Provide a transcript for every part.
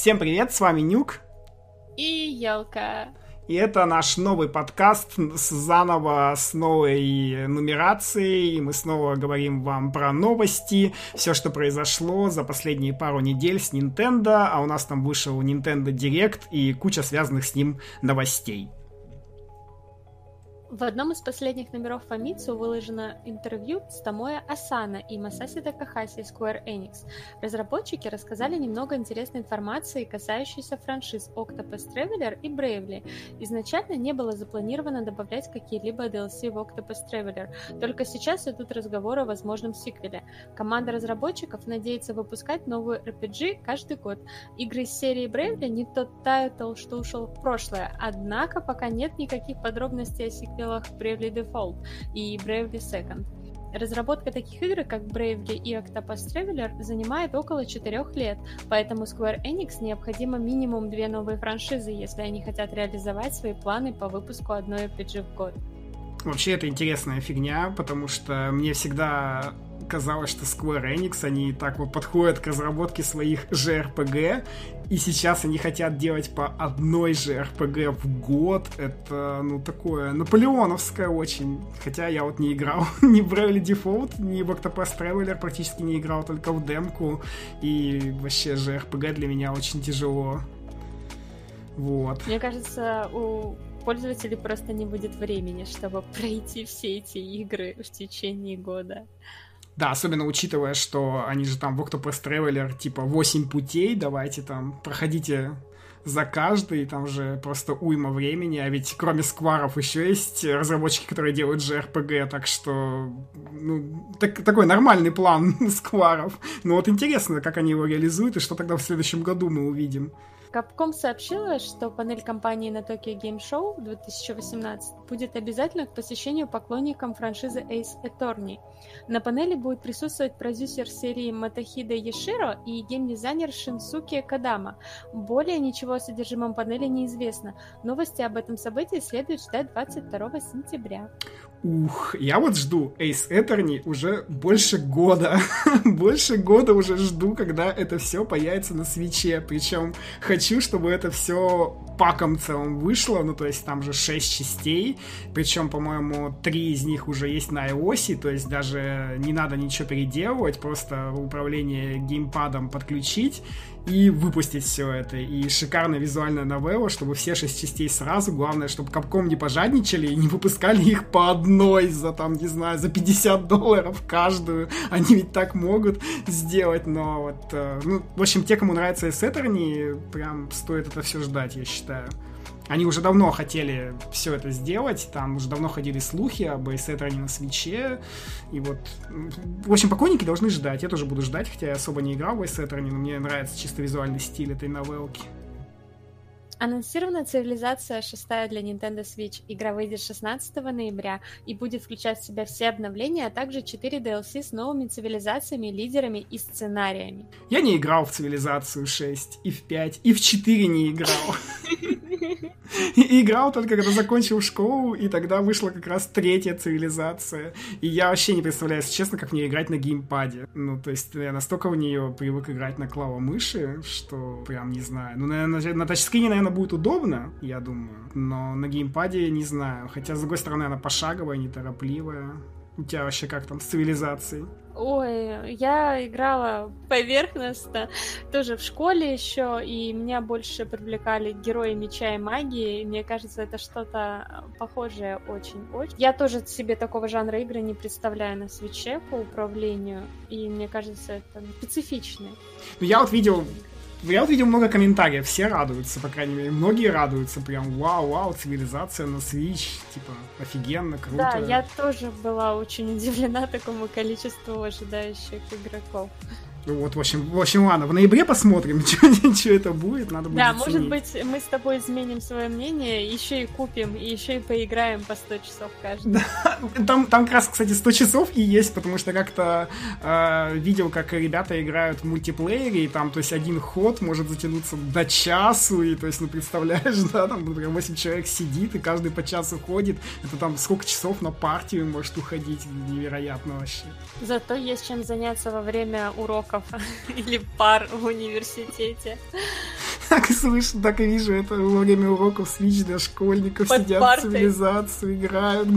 Всем привет, с вами Нюк. И Елка. И это наш новый подкаст с заново с новой нумерацией. И мы снова говорим вам про новости, все, что произошло за последние пару недель с Nintendo. А у нас там вышел Nintendo Direct и куча связанных с ним новостей. В одном из последних номеров Famitsu выложено интервью с Томоя Асана и Масаси Такахаси Square Enix. Разработчики рассказали немного интересной информации, касающейся франшиз Octopath Traveler и Bravely. Изначально не было запланировано добавлять какие-либо DLC в Octopath Traveler, только сейчас идут разговоры о возможном сиквеле. Команда разработчиков надеется выпускать новую RPG каждый год. Игры из серии Bravely не тот тайтл, что ушел в прошлое, однако пока нет никаких подробностей о сиквеле Bravely Default и Bravely Second. Разработка таких игр, как Bravely и Octopus Traveler, занимает около 4 лет, поэтому Square Enix необходимо минимум две новые франшизы, если они хотят реализовать свои планы по выпуску одной RPG в год. Вообще это интересная фигня, потому что мне всегда казалось, что Square Enix, они так вот подходят к разработке своих JRPG, и сейчас они хотят делать по одной же RPG в год. Это, ну, такое наполеоновское очень. Хотя я вот не играл ни в Bravely Default, ни в Octopus Traveler, практически не играл, только в демку. И вообще же RPG для меня очень тяжело. Вот. Мне кажется, у пользователей просто не будет времени, чтобы пройти все эти игры в течение года. Да, особенно учитывая, что они же там в Octopus Traveler типа 8 путей, давайте там проходите за каждый, там же просто уйма времени, а ведь кроме скваров еще есть разработчики, которые делают же RPG, так что ну, так, такой нормальный план скваров. Ну вот интересно, как они его реализуют и что тогда в следующем году мы увидим. Capcom сообщила, что панель компании на Tokyo Game Show 2018 будет обязательно к посещению поклонникам франшизы Ace Attorney. На панели будет присутствовать продюсер серии Матахида Еширо и геймдизайнер Шинсуки Кадама. Более ничего о содержимом панели не известно. Новости об этом событии следует ждать 22 сентября. Ух, я вот жду Ace Attorney уже больше года. больше года уже жду, когда это все появится на свече. Причем хочу, чтобы это все паком целом вышло, ну, то есть там же 6 частей, причем, по-моему, 3 из них уже есть на iOS, то есть даже не надо ничего переделывать, просто управление геймпадом подключить, и выпустить все это. И шикарная визуальная новелла, чтобы все шесть частей сразу. Главное, чтобы Капком не пожадничали и не выпускали их по одной за, там, не знаю, за 50 долларов каждую. Они ведь так могут сделать, но вот... Э, ну, в общем, те, кому нравится Эсетерни, прям стоит это все ждать, я считаю. Они уже давно хотели все это сделать, там уже давно ходили слухи об Эйсетроне на свече, и вот, в общем, покойники должны ждать, я тоже буду ждать, хотя я особо не играл в Эйсетроне, но мне нравится чисто визуальный стиль этой новелки. Анонсирована цивилизация 6 для Nintendo Switch. Игра выйдет 16 ноября и будет включать в себя все обновления, а также 4 DLC с новыми цивилизациями, лидерами и сценариями. Я не играл в цивилизацию 6, и в 5, и в 4 не играл. И играл только когда закончил школу, и тогда вышла как раз третья цивилизация. И я вообще не представляю, если честно, как мне играть на геймпаде. Ну, то есть я настолько в нее привык играть на клавомыши, что прям не знаю. Ну, наверное, на тачскрине, наверное, будет удобно, я думаю. Но на геймпаде не знаю. Хотя, с другой стороны, она пошаговая, неторопливая. У тебя вообще как там с цивилизацией? Ой, я играла поверхностно, тоже в школе еще, и меня больше привлекали герои меча и магии, и мне кажется, это что-то похожее очень-очень. Я тоже себе такого жанра игры не представляю на свече по управлению, и мне кажется, это специфичный. Ну, я вот видел я вот видел много комментариев, все радуются, по крайней мере, многие радуются, прям вау-вау, цивилизация на Switch, типа, офигенно, круто. Да, я тоже была очень удивлена такому количеству ожидающих игроков. Ну вот, в общем, в общем, ладно, в ноябре посмотрим, что это будет, надо будет Да, оценить. может быть, мы с тобой изменим свое мнение, еще и купим, и еще и поиграем по 100 часов каждый. Да, там, там как раз, кстати, 100 часов и есть, потому что как-то э, видел, как ребята играют в мультиплеере, и там, то есть, один ход может затянуться до часу, и, то есть, ну, представляешь, да, там, например, 8 человек сидит, и каждый по часу ходит, это там сколько часов на партию может уходить, невероятно вообще. Зато есть чем заняться во время урока уроков или пар в университете. Так слышу, так и вижу это во время уроков Switch для школьников Под сидят партой. цивилизацию, играют.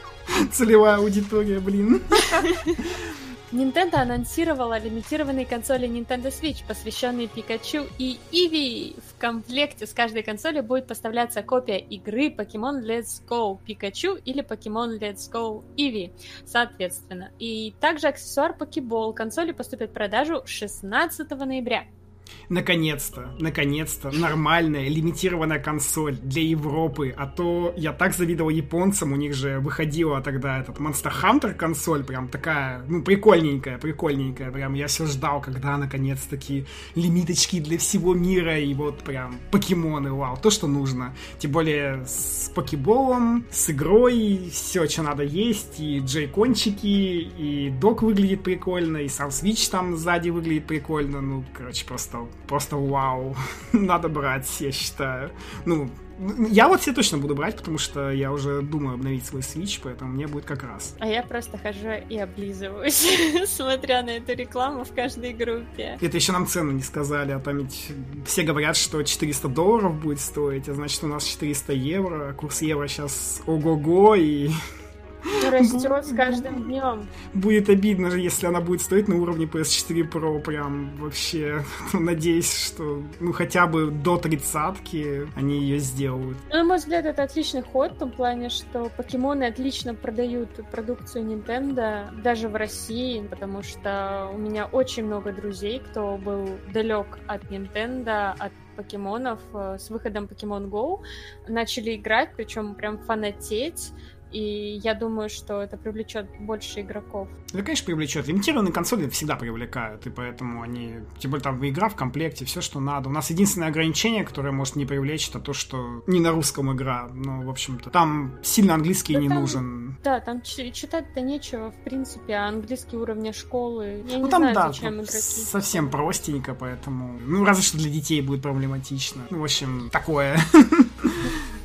Целевая аудитория, блин. Nintendo анонсировала лимитированные консоли Nintendo Switch, посвященные Пикачу и Иви. В комплекте с каждой консоли будет поставляться копия игры Pokemon Let's Go Пикачу или Pokemon Let's Go Eevee, соответственно. И также аксессуар Pokeball. Консоли поступят в продажу 16 ноября. Наконец-то, наконец-то, нормальная лимитированная консоль для Европы. А то я так завидовал японцам, у них же выходила тогда этот Monster Hunter консоль, прям такая, ну, прикольненькая, прикольненькая. Прям я все ждал, когда наконец-таки лимиточки для всего мира и вот прям покемоны, вау, то, что нужно. Тем более с покеболом, с игрой, все, что надо есть, и джейкончики, и док выглядит прикольно, и сам Switch там сзади выглядит прикольно. Ну, короче, просто, просто вау. Надо брать, я считаю. Ну, я вот себе точно буду брать, потому что я уже думаю обновить свой Switch, поэтому мне будет как раз. А я просто хожу и облизываюсь, смотря на эту рекламу в каждой группе. Это еще нам цену не сказали, а там ведь все говорят, что 400 долларов будет стоить, а значит у нас 400 евро, курс евро сейчас ого-го, и Растет с каждым днем. будет обидно, если она будет стоить на уровне PS4 Pro, прям вообще. Надеюсь, что ну хотя бы до тридцатки они ее сделают. Ну, на мой взгляд, это отличный ход в том плане, что покемоны отлично продают продукцию Nintendo даже в России, потому что у меня очень много друзей, кто был далек от Nintendo, от покемонов э, с выходом Pokemon Go начали играть, причем прям фанатеть. И я думаю, что это привлечет больше игроков. Это, конечно, привлечет. Лимитированные консоли всегда привлекают, и поэтому они... Тем более там игра в комплекте, все, что надо. У нас единственное ограничение, которое может не привлечь, это то, что не на русском игра. Ну, в общем-то, там сильно английский Да не там- нужен. Да, там читать-то нечего, в принципе, а английский уровня школы. Я ну, не там, знаю, да, зачем игроки. совсем простенько, поэтому... Ну, разве что для детей будет проблематично. Ну, в общем, такое.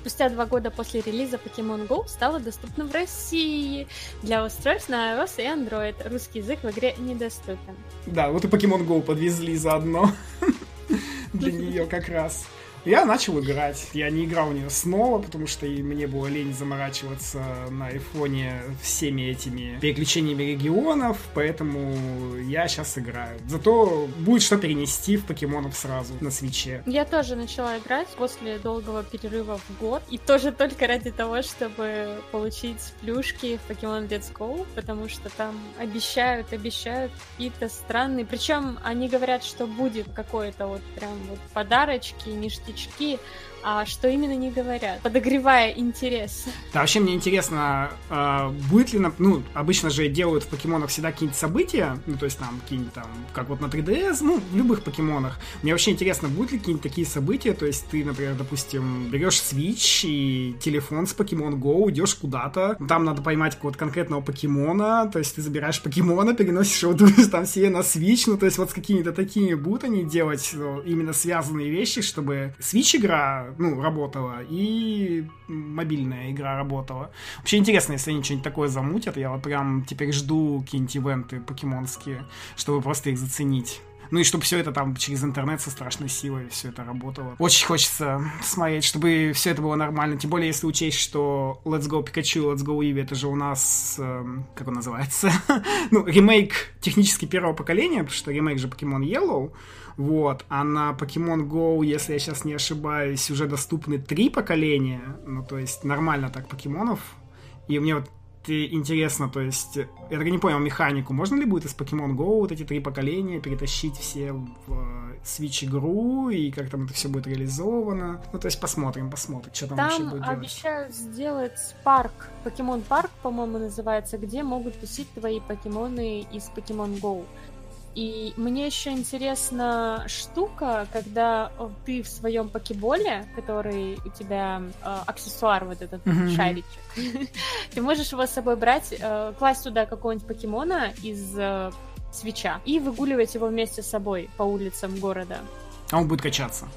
Спустя два года после релиза Pokemon Go стала доступна в России для устройств на iOS и Android. Русский язык в игре недоступен. Да, вот и Pokemon Go подвезли заодно. Для нее как раз. Я начал играть. Я не играл в нее снова, потому что и мне было лень заморачиваться на айфоне всеми этими переключениями регионов, поэтому я сейчас играю. Зато будет что перенести в покемонов сразу на свече. Я тоже начала играть после долгого перерыва в год, и тоже только ради того, чтобы получить плюшки в Pokemon Let's Go, потому что там обещают, обещают какие-то странные... Причем они говорят, что будет какой-то вот прям вот подарочки, ништячки, а что именно не говорят, подогревая интерес. Да, вообще мне интересно, а, будет ли, ну, обычно же делают в покемонах всегда какие-нибудь события, ну, то есть там какие-нибудь там, как вот на 3DS, ну, в любых покемонах. Мне вообще интересно, будут ли какие-нибудь такие события, то есть ты, например, допустим, берешь Switch и телефон с Pokemon Go, идешь куда-то, там надо поймать какого-то конкретного покемона, то есть ты забираешь покемона, переносишь его там себе на Switch, ну, то есть вот с какими-то такими будут они делать ну, именно связанные вещи, чтобы Switch-игра, ну, работала, и мобильная игра работала. Вообще интересно, если они что-нибудь такое замутят, я вот прям теперь жду какие-нибудь ивенты покемонские, чтобы просто их заценить. Ну и чтобы все это там через интернет со страшной силой все это работало. Очень хочется смотреть, чтобы все это было нормально. Тем более, если учесть, что Let's Go Pikachu, Let's Go Eevee, это же у нас, эм, как он называется? ну, ремейк технически первого поколения, потому что ремейк же Pokemon Yellow. Вот, а на Pokemon Go, если я сейчас не ошибаюсь, уже доступны три поколения. Ну, то есть нормально так покемонов. И мне вот и интересно, то есть, я так и не понял механику. Можно ли будет из Pokemon Go вот эти три поколения перетащить все в э, Switch игру и как там это все будет реализовано? Ну, то есть, посмотрим, посмотрим, что там, вообще Там будет делать. обещают сделать парк, Покемон парк, по-моему, называется, где могут тусить твои покемоны из Pokemon Go. И мне еще интересна штука, когда э, ты в своем покеболе, который у тебя э, аксессуар вот этот Мгм. шаричек, ты можешь его с собой брать, э, класть туда какого-нибудь покемона из э, свеча и выгуливать его вместе с собой по улицам города А он будет качаться.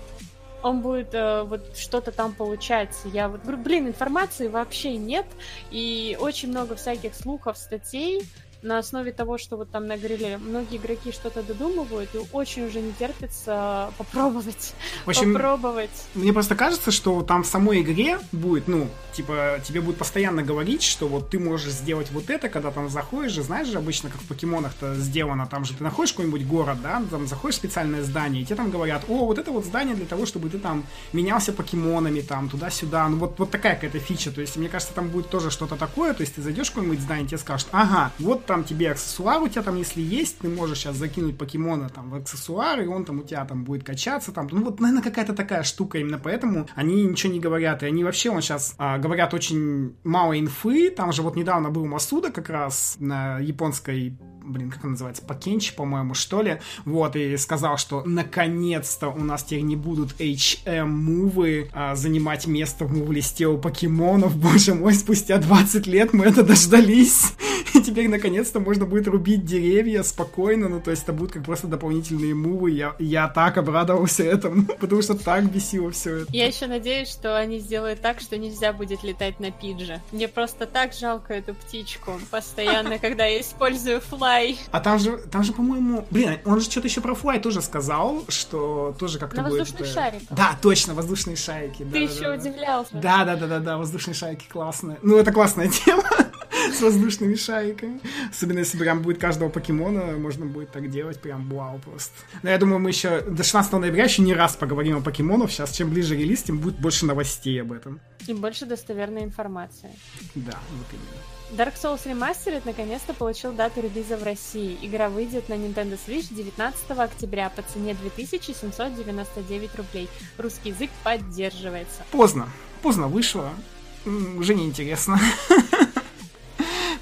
он будет э, вот что-то там получать. Я вот говорю, блин, информации вообще нет, и очень много всяких слухов, статей, на основе того, что вот там наговорили, многие игроки что-то додумывают, и очень уже не терпится попробовать. В общем, попробовать. Мне просто кажется, что там в самой игре будет, ну, типа, тебе будет постоянно говорить, что вот ты можешь сделать вот это, когда там заходишь же, знаешь же, обычно, как в покемонах-то сделано, там же ты находишь какой-нибудь город, да, там заходишь в специальное здание, и тебе там говорят, о, вот это вот здание для того, чтобы ты там менялся покемонами, там, туда-сюда, ну, вот, вот такая какая-то фича, то есть, мне кажется, там будет тоже что-то такое, то есть, ты зайдешь в какое-нибудь здание, тебе скажут, ага, вот там тебе аксессуар у тебя там, если есть, ты можешь сейчас закинуть покемона там в аксессуар, и он там у тебя там будет качаться, там, ну, вот, наверное, какая-то такая штука, именно поэтому они ничего не говорят, и они вообще, он сейчас а, говорят очень мало инфы, там же вот недавно был Масуда как раз на японской блин, как он называется, Покенчи, по-моему, что ли, вот, и сказал, что наконец-то у нас теперь не будут HM-мувы а, занимать место в мув-листе у покемонов, боже мой, спустя 20 лет мы это дождались, и теперь наконец-то можно будет рубить деревья спокойно, ну, то есть это будут как просто дополнительные мувы, я, я так обрадовался этому, потому что так бесило все это. Я еще надеюсь, что они сделают так, что нельзя будет летать на пидже. Мне просто так жалко эту птичку, постоянно, когда я использую флай. А там же, там же, по-моему, блин, он же что-то еще про Флай тоже сказал, что тоже как-то будет... воздушных э, шариках. Да, точно, воздушные шарики. Ты еще удивлялся. Да, да, да, да, да, воздушные шарики классные. Ну, это классная тема с воздушными шариками. Особенно, если прям будет каждого покемона, можно будет так делать, прям вау просто. Но я думаю, мы еще до 16 ноября еще не раз поговорим о покемонах. Сейчас, чем ближе релиз, тем будет больше новостей об этом. И больше достоверной информации. Да, вот именно. Dark Souls Remastered наконец-то получил дату релиза в России. Игра выйдет на Nintendo Switch 19 октября по цене 2799 рублей. Русский язык поддерживается. Поздно. Поздно вышло. Уже неинтересно.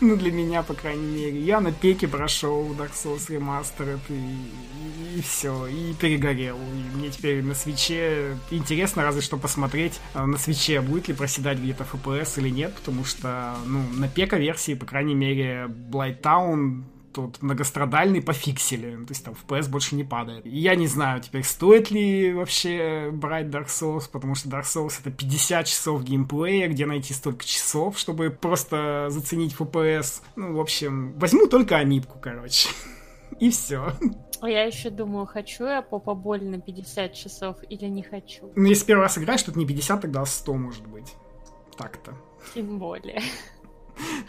Ну, для меня, по крайней мере. Я на пеке прошел Dark Souls Remastered и, и все, и перегорел. И мне теперь на свече интересно разве что посмотреть а, на свече, будет ли проседать где-то FPS или нет, потому что, ну, на пека версии, по крайней мере, Blight Town тут многострадальный пофиксили, то есть там FPS больше не падает. И я не знаю теперь, стоит ли вообще брать Dark Souls, потому что Dark Souls это 50 часов геймплея, где найти столько часов, чтобы просто заценить FPS. Ну, в общем, возьму только амипку, короче. И все. А я еще думаю, хочу я попа боль на 50 часов или не хочу. Ну, если первый раз играешь, это не 50, тогда 100 может быть. Так-то. Тем более.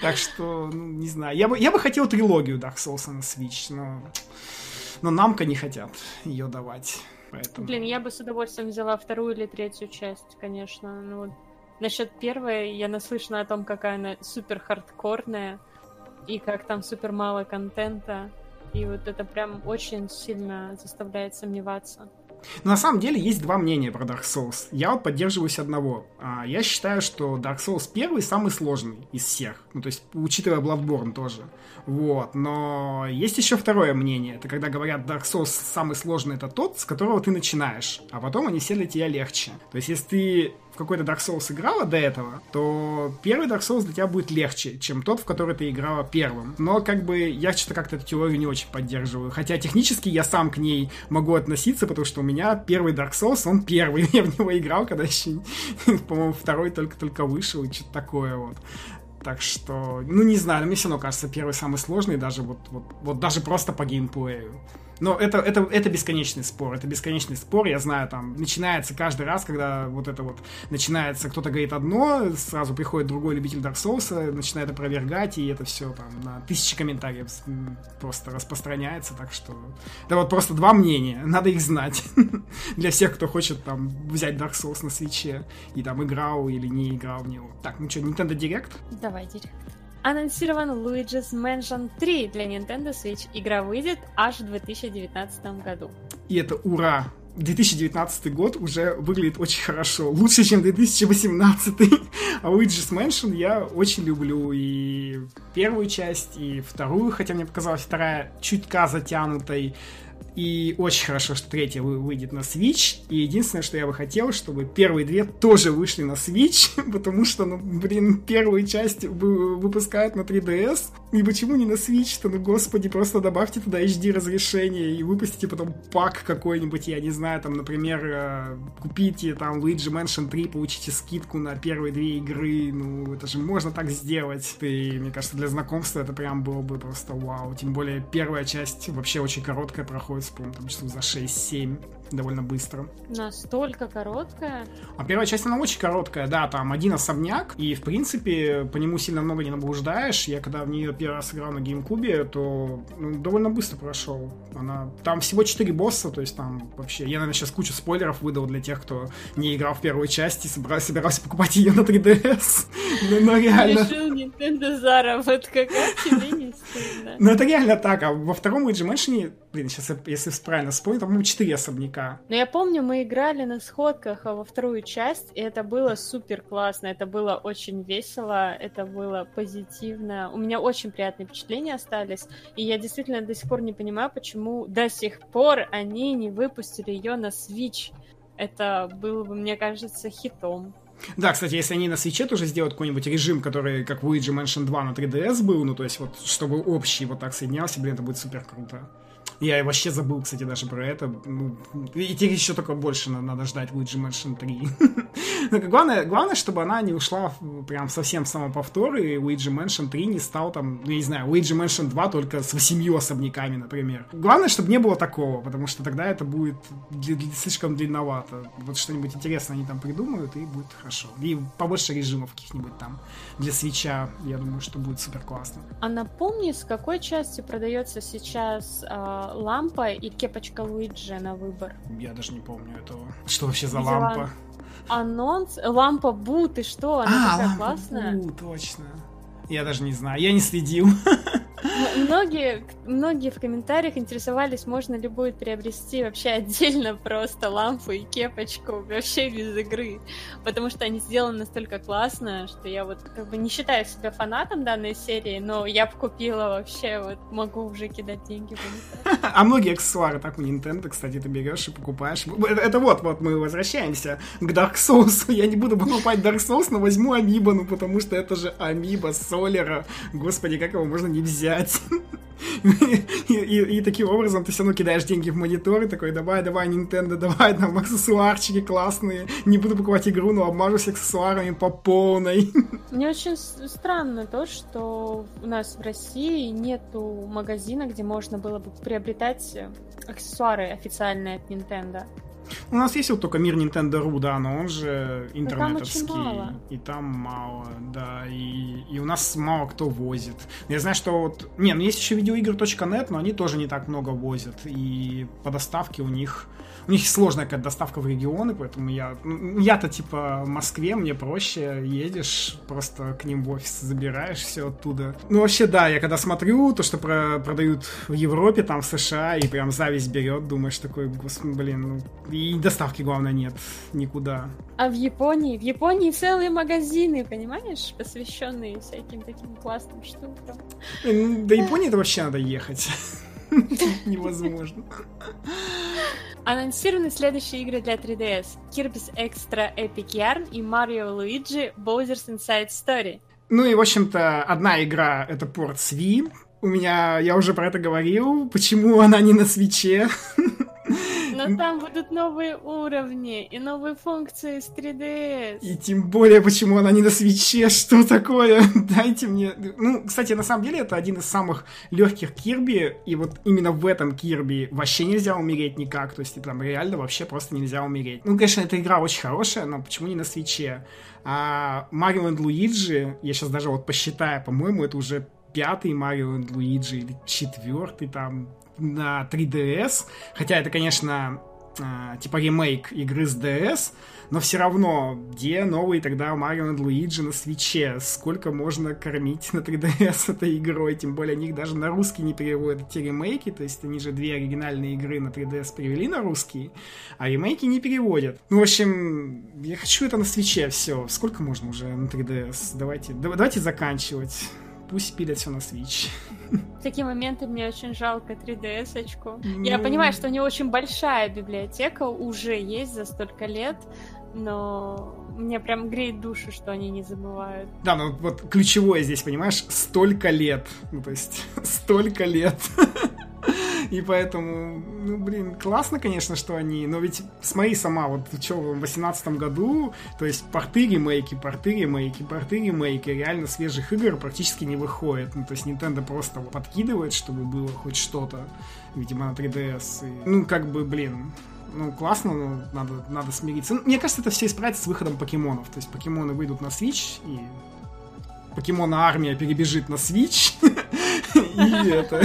Так что, ну, не знаю. Я бы, я бы хотел трилогию Dark Souls на Switch, но, но намка не хотят ее давать. Поэтому... Блин, я бы с удовольствием взяла вторую или третью часть, конечно. Ну. Насчет первой я наслышана о том, какая она супер хардкорная, и как там супер мало контента. И вот это прям очень сильно заставляет сомневаться. Но на самом деле есть два мнения про Dark Souls. Я вот поддерживаюсь одного. А, я считаю, что Dark Souls первый самый сложный из всех. Ну, то есть, учитывая Bloodborne тоже. Вот. Но есть еще второе мнение. Это когда говорят Dark Souls самый сложный, это тот, с которого ты начинаешь. А потом они все для тебя легче. То есть, если ты какой-то Dark Souls играла до этого, то первый Dark Souls для тебя будет легче, чем тот, в который ты играла первым. Но как бы я что-то как-то эту теорию не очень поддерживаю. Хотя технически я сам к ней могу относиться, потому что у меня первый Dark Souls, он первый. Я в него играл, когда еще, по-моему, второй только-только вышел и что-то такое вот. Так что, ну не знаю, мне все равно кажется первый самый сложный, даже вот, вот, вот даже просто по геймплею. Но это, это, это бесконечный спор, это бесконечный спор, я знаю, там, начинается каждый раз, когда вот это вот начинается, кто-то говорит одно, сразу приходит другой любитель Dark Souls, начинает опровергать, и это все там на тысячи комментариев просто распространяется, так что это вот просто два мнения, надо их знать для всех, кто хочет там взять Dark Souls на свече и там играл или не играл в него. Так, ну что, Nintendo Direct? Давай, Direct. Анонсирован Luigi's Mansion 3 для Nintendo Switch. Игра выйдет аж в 2019 году. И это ура! 2019 год уже выглядит очень хорошо. Лучше, чем 2018. а Luigi's Mansion я очень люблю. И первую часть, и вторую, хотя мне показалась вторая чутка затянутой. И очень хорошо, что третья выйдет на Switch. И единственное, что я бы хотел, чтобы первые две тоже вышли на Switch, потому что, ну, блин, первую часть выпускают на 3DS. И почему не на Switch-то? Ну, господи, просто добавьте туда HD разрешение и выпустите потом пак какой-нибудь, я не знаю, там, например, э, купите там Luigi Mansion 3, получите скидку на первые две игры. Ну, это же можно так сделать. И, мне кажется, для знакомства это прям было бы просто вау. Тем более, первая часть вообще очень короткая проходит по-моему, там часов за 6-7 довольно быстро. Настолько короткая? А первая часть, она очень короткая, да, там один особняк, и, в принципе, по нему сильно много не наблуждаешь. Я когда в нее первый раз играл на GameCube, то ну, довольно быстро прошел. Она... Там всего 4 босса, то есть там вообще... Я, наверное, сейчас кучу спойлеров выдал для тех, кто не играл в первую часть и собирался, собирался покупать ее на 3DS. Но, но реально... Решил Nintendo заработка, как тебе не стыдно? Ну, это реально так. А во втором Luigi Mansion, блин, сейчас, если правильно вспомню, там, ну, 4 особняка пока. Но я помню, мы играли на сходках во вторую часть, и это было супер классно, это было очень весело, это было позитивно. У меня очень приятные впечатления остались, и я действительно до сих пор не понимаю, почему до сих пор они не выпустили ее на Switch. Это было бы, мне кажется, хитом. Да, кстати, если они на свече тоже сделают какой-нибудь режим, который как Luigi Mansion 2 на 3DS был, ну, то есть вот, чтобы общий вот так соединялся, блин, это будет супер круто. Я вообще забыл, кстати, даже про это. Ну, и теперь еще только больше надо ждать Luigi Mansion 3. Но главное, главное, чтобы она не ушла прям совсем в самоповтор, и Luigi Mansion 3 не стал там, ну, я не знаю, Luigi Mansion 2 только с восемью особняками, например. Главное, чтобы не было такого, потому что тогда это будет слишком длинновато. Вот что-нибудь интересное они там придумают, и будет хорошо. И побольше режимов каких-нибудь там для свеча, я думаю, что будет супер классно. А напомни, с какой части продается сейчас э, лампа и кепочка Луиджи на выбор. Я даже не помню этого. Что вообще за Видела лампа? Анонс, лампа Бу, ты что? Она а, такая лампа классная. Бу, точно. Я даже не знаю, я не следил. Многие, многие в комментариях интересовались, можно ли будет приобрести вообще отдельно просто лампу и кепочку, вообще без игры. Потому что они сделаны настолько классно, что я вот как бы не считаю себя фанатом данной серии, но я бы купила вообще, вот могу уже кидать деньги А многие аксессуары так у Nintendo, кстати, ты берешь и покупаешь. Это вот, вот мы возвращаемся к Dark Souls. Я не буду покупать Dark Souls, но возьму Амибо, ну потому что это же Амибо Солера. Господи, как его можно не взять? Взять. и, и, и таким образом ты все равно кидаешь деньги в монитор и такой, давай, давай, Nintendo, давай, там аксессуарчики классные. Не буду покупать игру, но обмажусь аксессуарами по полной. Мне очень странно то, что у нас в России нету магазина, где можно было бы приобретать аксессуары официальные от Nintendo. У нас есть вот только мир Nintendo.ru, да, но он же интернетовский. Там мало. И там мало, да. И, и у нас мало кто возит. Я знаю, что вот... Не, ну есть еще видеоигр.нет, но они тоже не так много возят. И по доставке у них у них сложная какая-то доставка в регионы, поэтому я... Ну, я-то, типа, в Москве, мне проще, едешь, просто к ним в офис забираешь все оттуда. Ну, вообще, да, я когда смотрю то, что про продают в Европе, там, в США, и прям зависть берет, думаешь такой, господи, блин, ну... И доставки, главное, нет никуда. А в Японии? В Японии целые магазины, понимаешь, посвященные всяким таким классным штукам. До Японии это вообще надо ехать. Невозможно. Анонсированы следующие игры для 3DS. Kirby's Extra Epic Yarn и Mario Luigi Bowser's Inside Story. Ну и, в общем-то, одна игра — это порт Wii. У меня, я уже про это говорил, почему она не на свече. Но там будут новые уровни и новые функции с 3DS. И тем более, почему она не на свече, что такое? Дайте мне... Ну, кстати, на самом деле, это один из самых легких Кирби, и вот именно в этом Кирби вообще нельзя умереть никак, то есть там реально вообще просто нельзя умереть. Ну, конечно, эта игра очень хорошая, но почему не на свече? А Марио и Луиджи, я сейчас даже вот посчитаю, по-моему, это уже пятый Марио и Луиджи или четвертый там на 3DS, хотя это, конечно, э, типа ремейк игры с DS, но все равно, где новый тогда Марио и Луиджи на свече? Сколько можно кормить на 3DS этой игрой? Тем более, они даже на русский не переводят эти ремейки, то есть они же две оригинальные игры на 3DS перевели на русский, а ремейки не переводят. Ну, в общем, я хочу это на свече, все. Сколько можно уже на 3DS? Давайте, давайте заканчивать пусть пилят все на Switch. В такие моменты мне очень жалко 3DS-очку. Ну... Я понимаю, что у нее очень большая библиотека уже есть за столько лет, но мне прям греет душу, что они не забывают. Да, ну вот ключевое здесь, понимаешь, столько лет. Ну, то есть, столько лет. И поэтому, ну, блин, классно, конечно, что они... Но ведь смотри сама, вот что в 2018 году, то есть порты ремейки, порты ремейки, порты ремейки, реально свежих игр практически не выходит. Ну, то есть Nintendo просто подкидывает, чтобы было хоть что-то, видимо, на 3DS. И, ну, как бы, блин, ну, классно, но надо, надо смириться. Ну, мне кажется, это все исправится с выходом покемонов. То есть покемоны выйдут на Switch, и покемона армия перебежит на Switch, и это,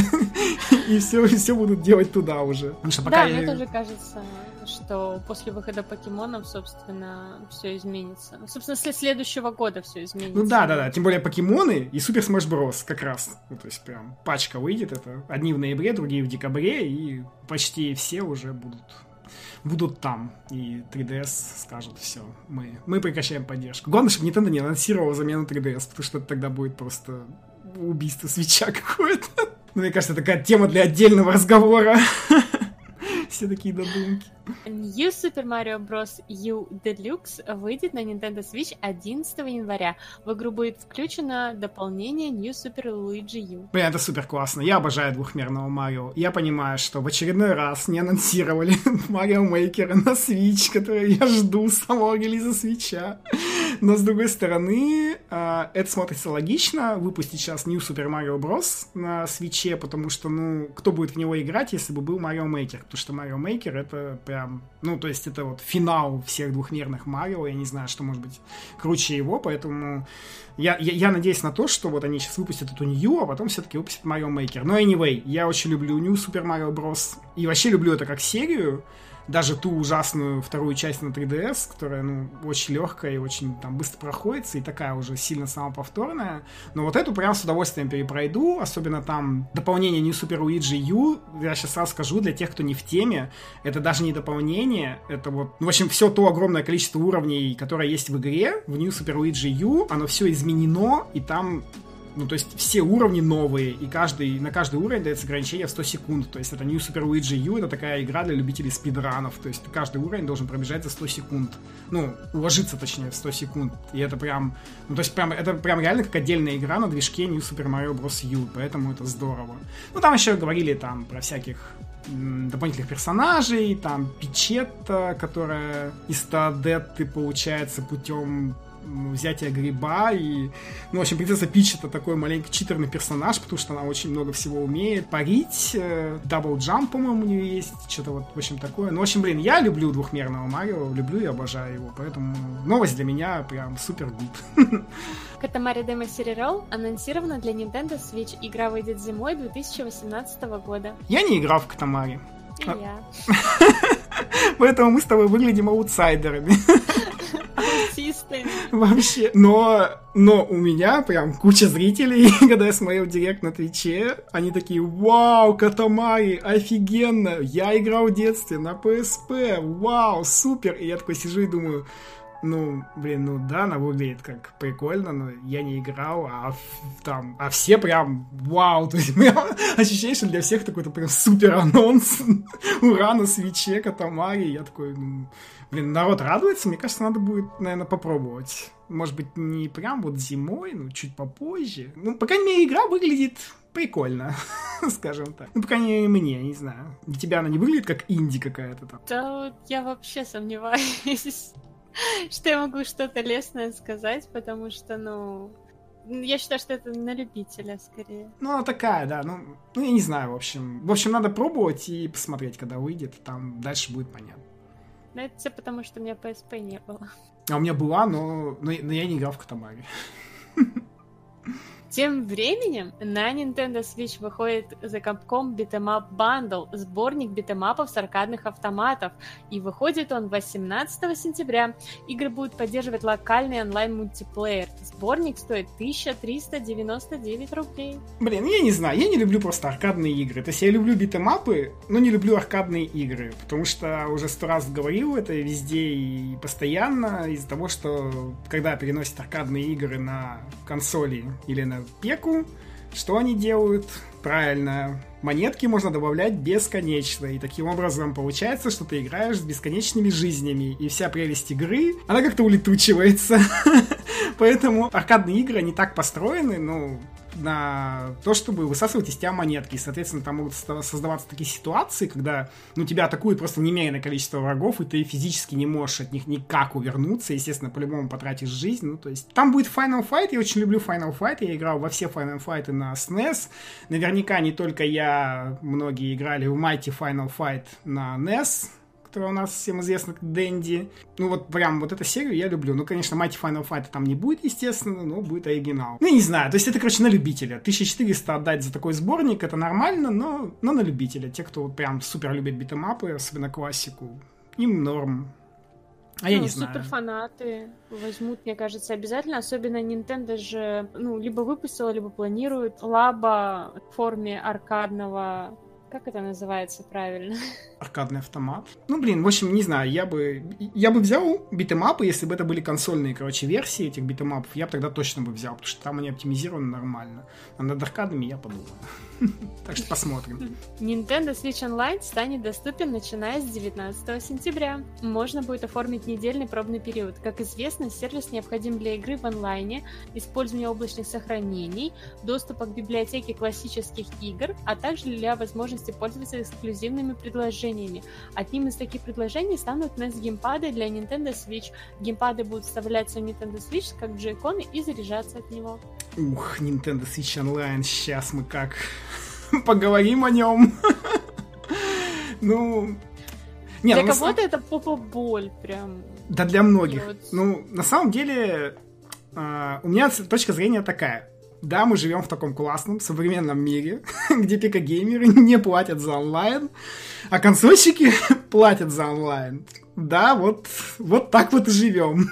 и все, все будут делать туда уже. Потому что пока да, я... мне тоже кажется, что после выхода покемонов, собственно, все изменится. Собственно, с следующего года все изменится. Ну да, да, да. Тем более покемоны и Супер Smash Bros. как раз. Ну, то есть прям пачка выйдет. Это одни в ноябре, другие в декабре, и почти все уже будут будут там. И 3DS скажут, все, мы, мы прекращаем поддержку. Главное, чтобы Nintendo не анонсировала замену 3DS, потому что тогда будет просто убийство свеча какое-то. Ну, мне кажется, такая тема для отдельного разговора. Все такие додумки. New Super Mario Bros. U Deluxe выйдет на Nintendo Switch 11 января. В игру будет включено дополнение New Super Luigi U. Блин, это супер классно. Я обожаю двухмерного Марио. Я понимаю, что в очередной раз не анонсировали Марио Мейкера на Switch, который я жду с самого релиза Свича. Но с другой стороны, а, это смотрится логично, выпустить сейчас New Super Mario Bros. на свече, потому что, ну, кто будет в него играть, если бы был Марио Мейкер? Потому что Марио Мейкер это прям, ну, то есть это вот финал всех двухмерных Марио, я не знаю, что может быть круче его, поэтому я, я, я надеюсь на то, что вот они сейчас выпустят эту New, а потом все-таки выпустят Марио Мейкер. Но anyway, я очень люблю New Super Mario Bros. И вообще люблю это как серию, даже ту ужасную вторую часть на 3DS, которая, ну, очень легкая и очень там быстро проходится, и такая уже сильно самоповторная. Но вот эту прям с удовольствием перепройду, особенно там дополнение New Super Luigi U, я сейчас сразу скажу, для тех, кто не в теме, это даже не дополнение, это вот, ну, в общем, все то огромное количество уровней, которое есть в игре, в New Super Luigi U, оно все изменено, и там ну, то есть все уровни новые, и каждый, на каждый уровень дается ограничение в 100 секунд. То есть это New Super Luigi U, это такая игра для любителей спидранов. То есть каждый уровень должен пробежать за 100 секунд. Ну, уложиться, точнее, в 100 секунд. И это прям, ну, то есть прям, это прям реально как отдельная игра на движке New Super Mario Bros. U, поэтому это здорово. Ну, там еще говорили там про всяких дополнительных персонажей, там Пичетта, которая из Тадетты получается путем взятия гриба и... Ну, в общем, принцесса Пич это такой маленький читерный персонаж, потому что она очень много всего умеет. Парить, double jump, по-моему, у нее есть, что-то вот, в общем, такое. Ну, в общем, блин, я люблю двухмерного Марио, люблю и обожаю его, поэтому новость для меня прям супер good. Katamari Damacy Reroll анонсирована для Nintendo Switch. Игра выйдет зимой 2018 года. Я не играл в Katamari. И я. Поэтому мы с тобой выглядим аутсайдерами. Аутистами. Вообще. Но, но у меня прям куча зрителей, когда я смотрел директ на Твиче, они такие, вау, Катамари, офигенно, я играл в детстве на PSP, вау, супер. И я такой сижу и думаю, ну, блин, ну да, она выглядит как прикольно, но я не играл, а там, а все прям вау, то есть меня ощущение, что для всех такой-то прям супер анонс, ура на свече, Катамари, я такой, ну, блин, народ радуется, мне кажется, надо будет, наверное, попробовать. Может быть, не прям вот зимой, но чуть попозже. Ну, по крайней мере, игра выглядит прикольно, скажем так. Ну, по крайней мере, мне, не знаю. Для тебя она не выглядит как инди какая-то там? Да, я вообще сомневаюсь. что я могу что-то лестное сказать, потому что, ну, я считаю, что это на любителя скорее. Ну, она такая, да. Ну, ну, я не знаю, в общем. В общем, надо пробовать и посмотреть, когда выйдет. Там дальше будет понятно. Ну, это все потому, что у меня PSP не было. А у меня была, но, но, но я не играл в Катамари. Тем временем на Nintendo Switch выходит The Capcom Beat'em Up Bundle, сборник битэмапов с аркадных автоматов, и выходит он 18 сентября. Игры будут поддерживать локальный онлайн-мультиплеер. Сборник стоит 1399 рублей. Блин, я не знаю, я не люблю просто аркадные игры. То есть я люблю битэмапы, но не люблю аркадные игры, потому что уже сто раз говорил это везде и постоянно из-за того, что когда переносят аркадные игры на консоли или на пеку, что они делают? Правильно, монетки можно добавлять бесконечно. И таким образом получается, что ты играешь с бесконечными жизнями. И вся прелесть игры, она как-то улетучивается. Поэтому аркадные игры, они так построены, ну, на то, чтобы высасывать из тебя монетки. И, соответственно, там могут создаваться такие ситуации, когда ну, тебя атакует просто немеренное количество врагов, и ты физически не можешь от них никак увернуться. Естественно, по-любому потратишь жизнь. Ну, то есть, там будет Final Fight. Я очень люблю Final Fight. Я играл во все Final Fight на SNES. Наверняка не только я, многие играли в Mighty Final Fight на NES которая у нас всем известна как Дэнди. Ну вот прям вот эту серию я люблю. Ну, конечно, Mighty Final Fight там не будет, естественно, но будет оригинал. Ну, не знаю, то есть это, короче, на любителя. 1400 отдать за такой сборник, это нормально, но, но на любителя. Те, кто вот прям супер любит битэмапы, особенно классику, им норм. А я ну, не знаю. Суперфанаты возьмут, мне кажется, обязательно. Особенно Nintendo же, ну, либо выпустила, либо планирует лаба в форме аркадного как это называется правильно? Аркадный автомат. Ну, блин, в общем, не знаю, я бы, я бы взял битэмапы, если бы это были консольные, короче, версии этих битэмапов, я бы тогда точно бы взял, потому что там они оптимизированы нормально. А над аркадами я подумаю. Так что посмотрим. Nintendo Switch Online станет доступен начиная с 19 сентября. Можно будет оформить недельный пробный период. Как известно, сервис необходим для игры в онлайне, использования облачных сохранений, доступа к библиотеке классических игр, а также для возможности пользоваться эксклюзивными предложениями. Одним из таких предложений станут NES геймпады для Nintendo Switch. Геймпады будут вставляться в Nintendo Switch как джойконы и заряжаться от него. Ух, Nintendo Switch Online, сейчас мы как поговорим о нем. ну, не, для ну, кого-то это попа боль прям. Да для многих. Вот... Ну, на самом деле, э, у меня точка зрения такая. Да, мы живем в таком классном современном мире, где пика-геймеры не платят за онлайн, а консольщики платят за онлайн. Да, вот, вот так вот и живем.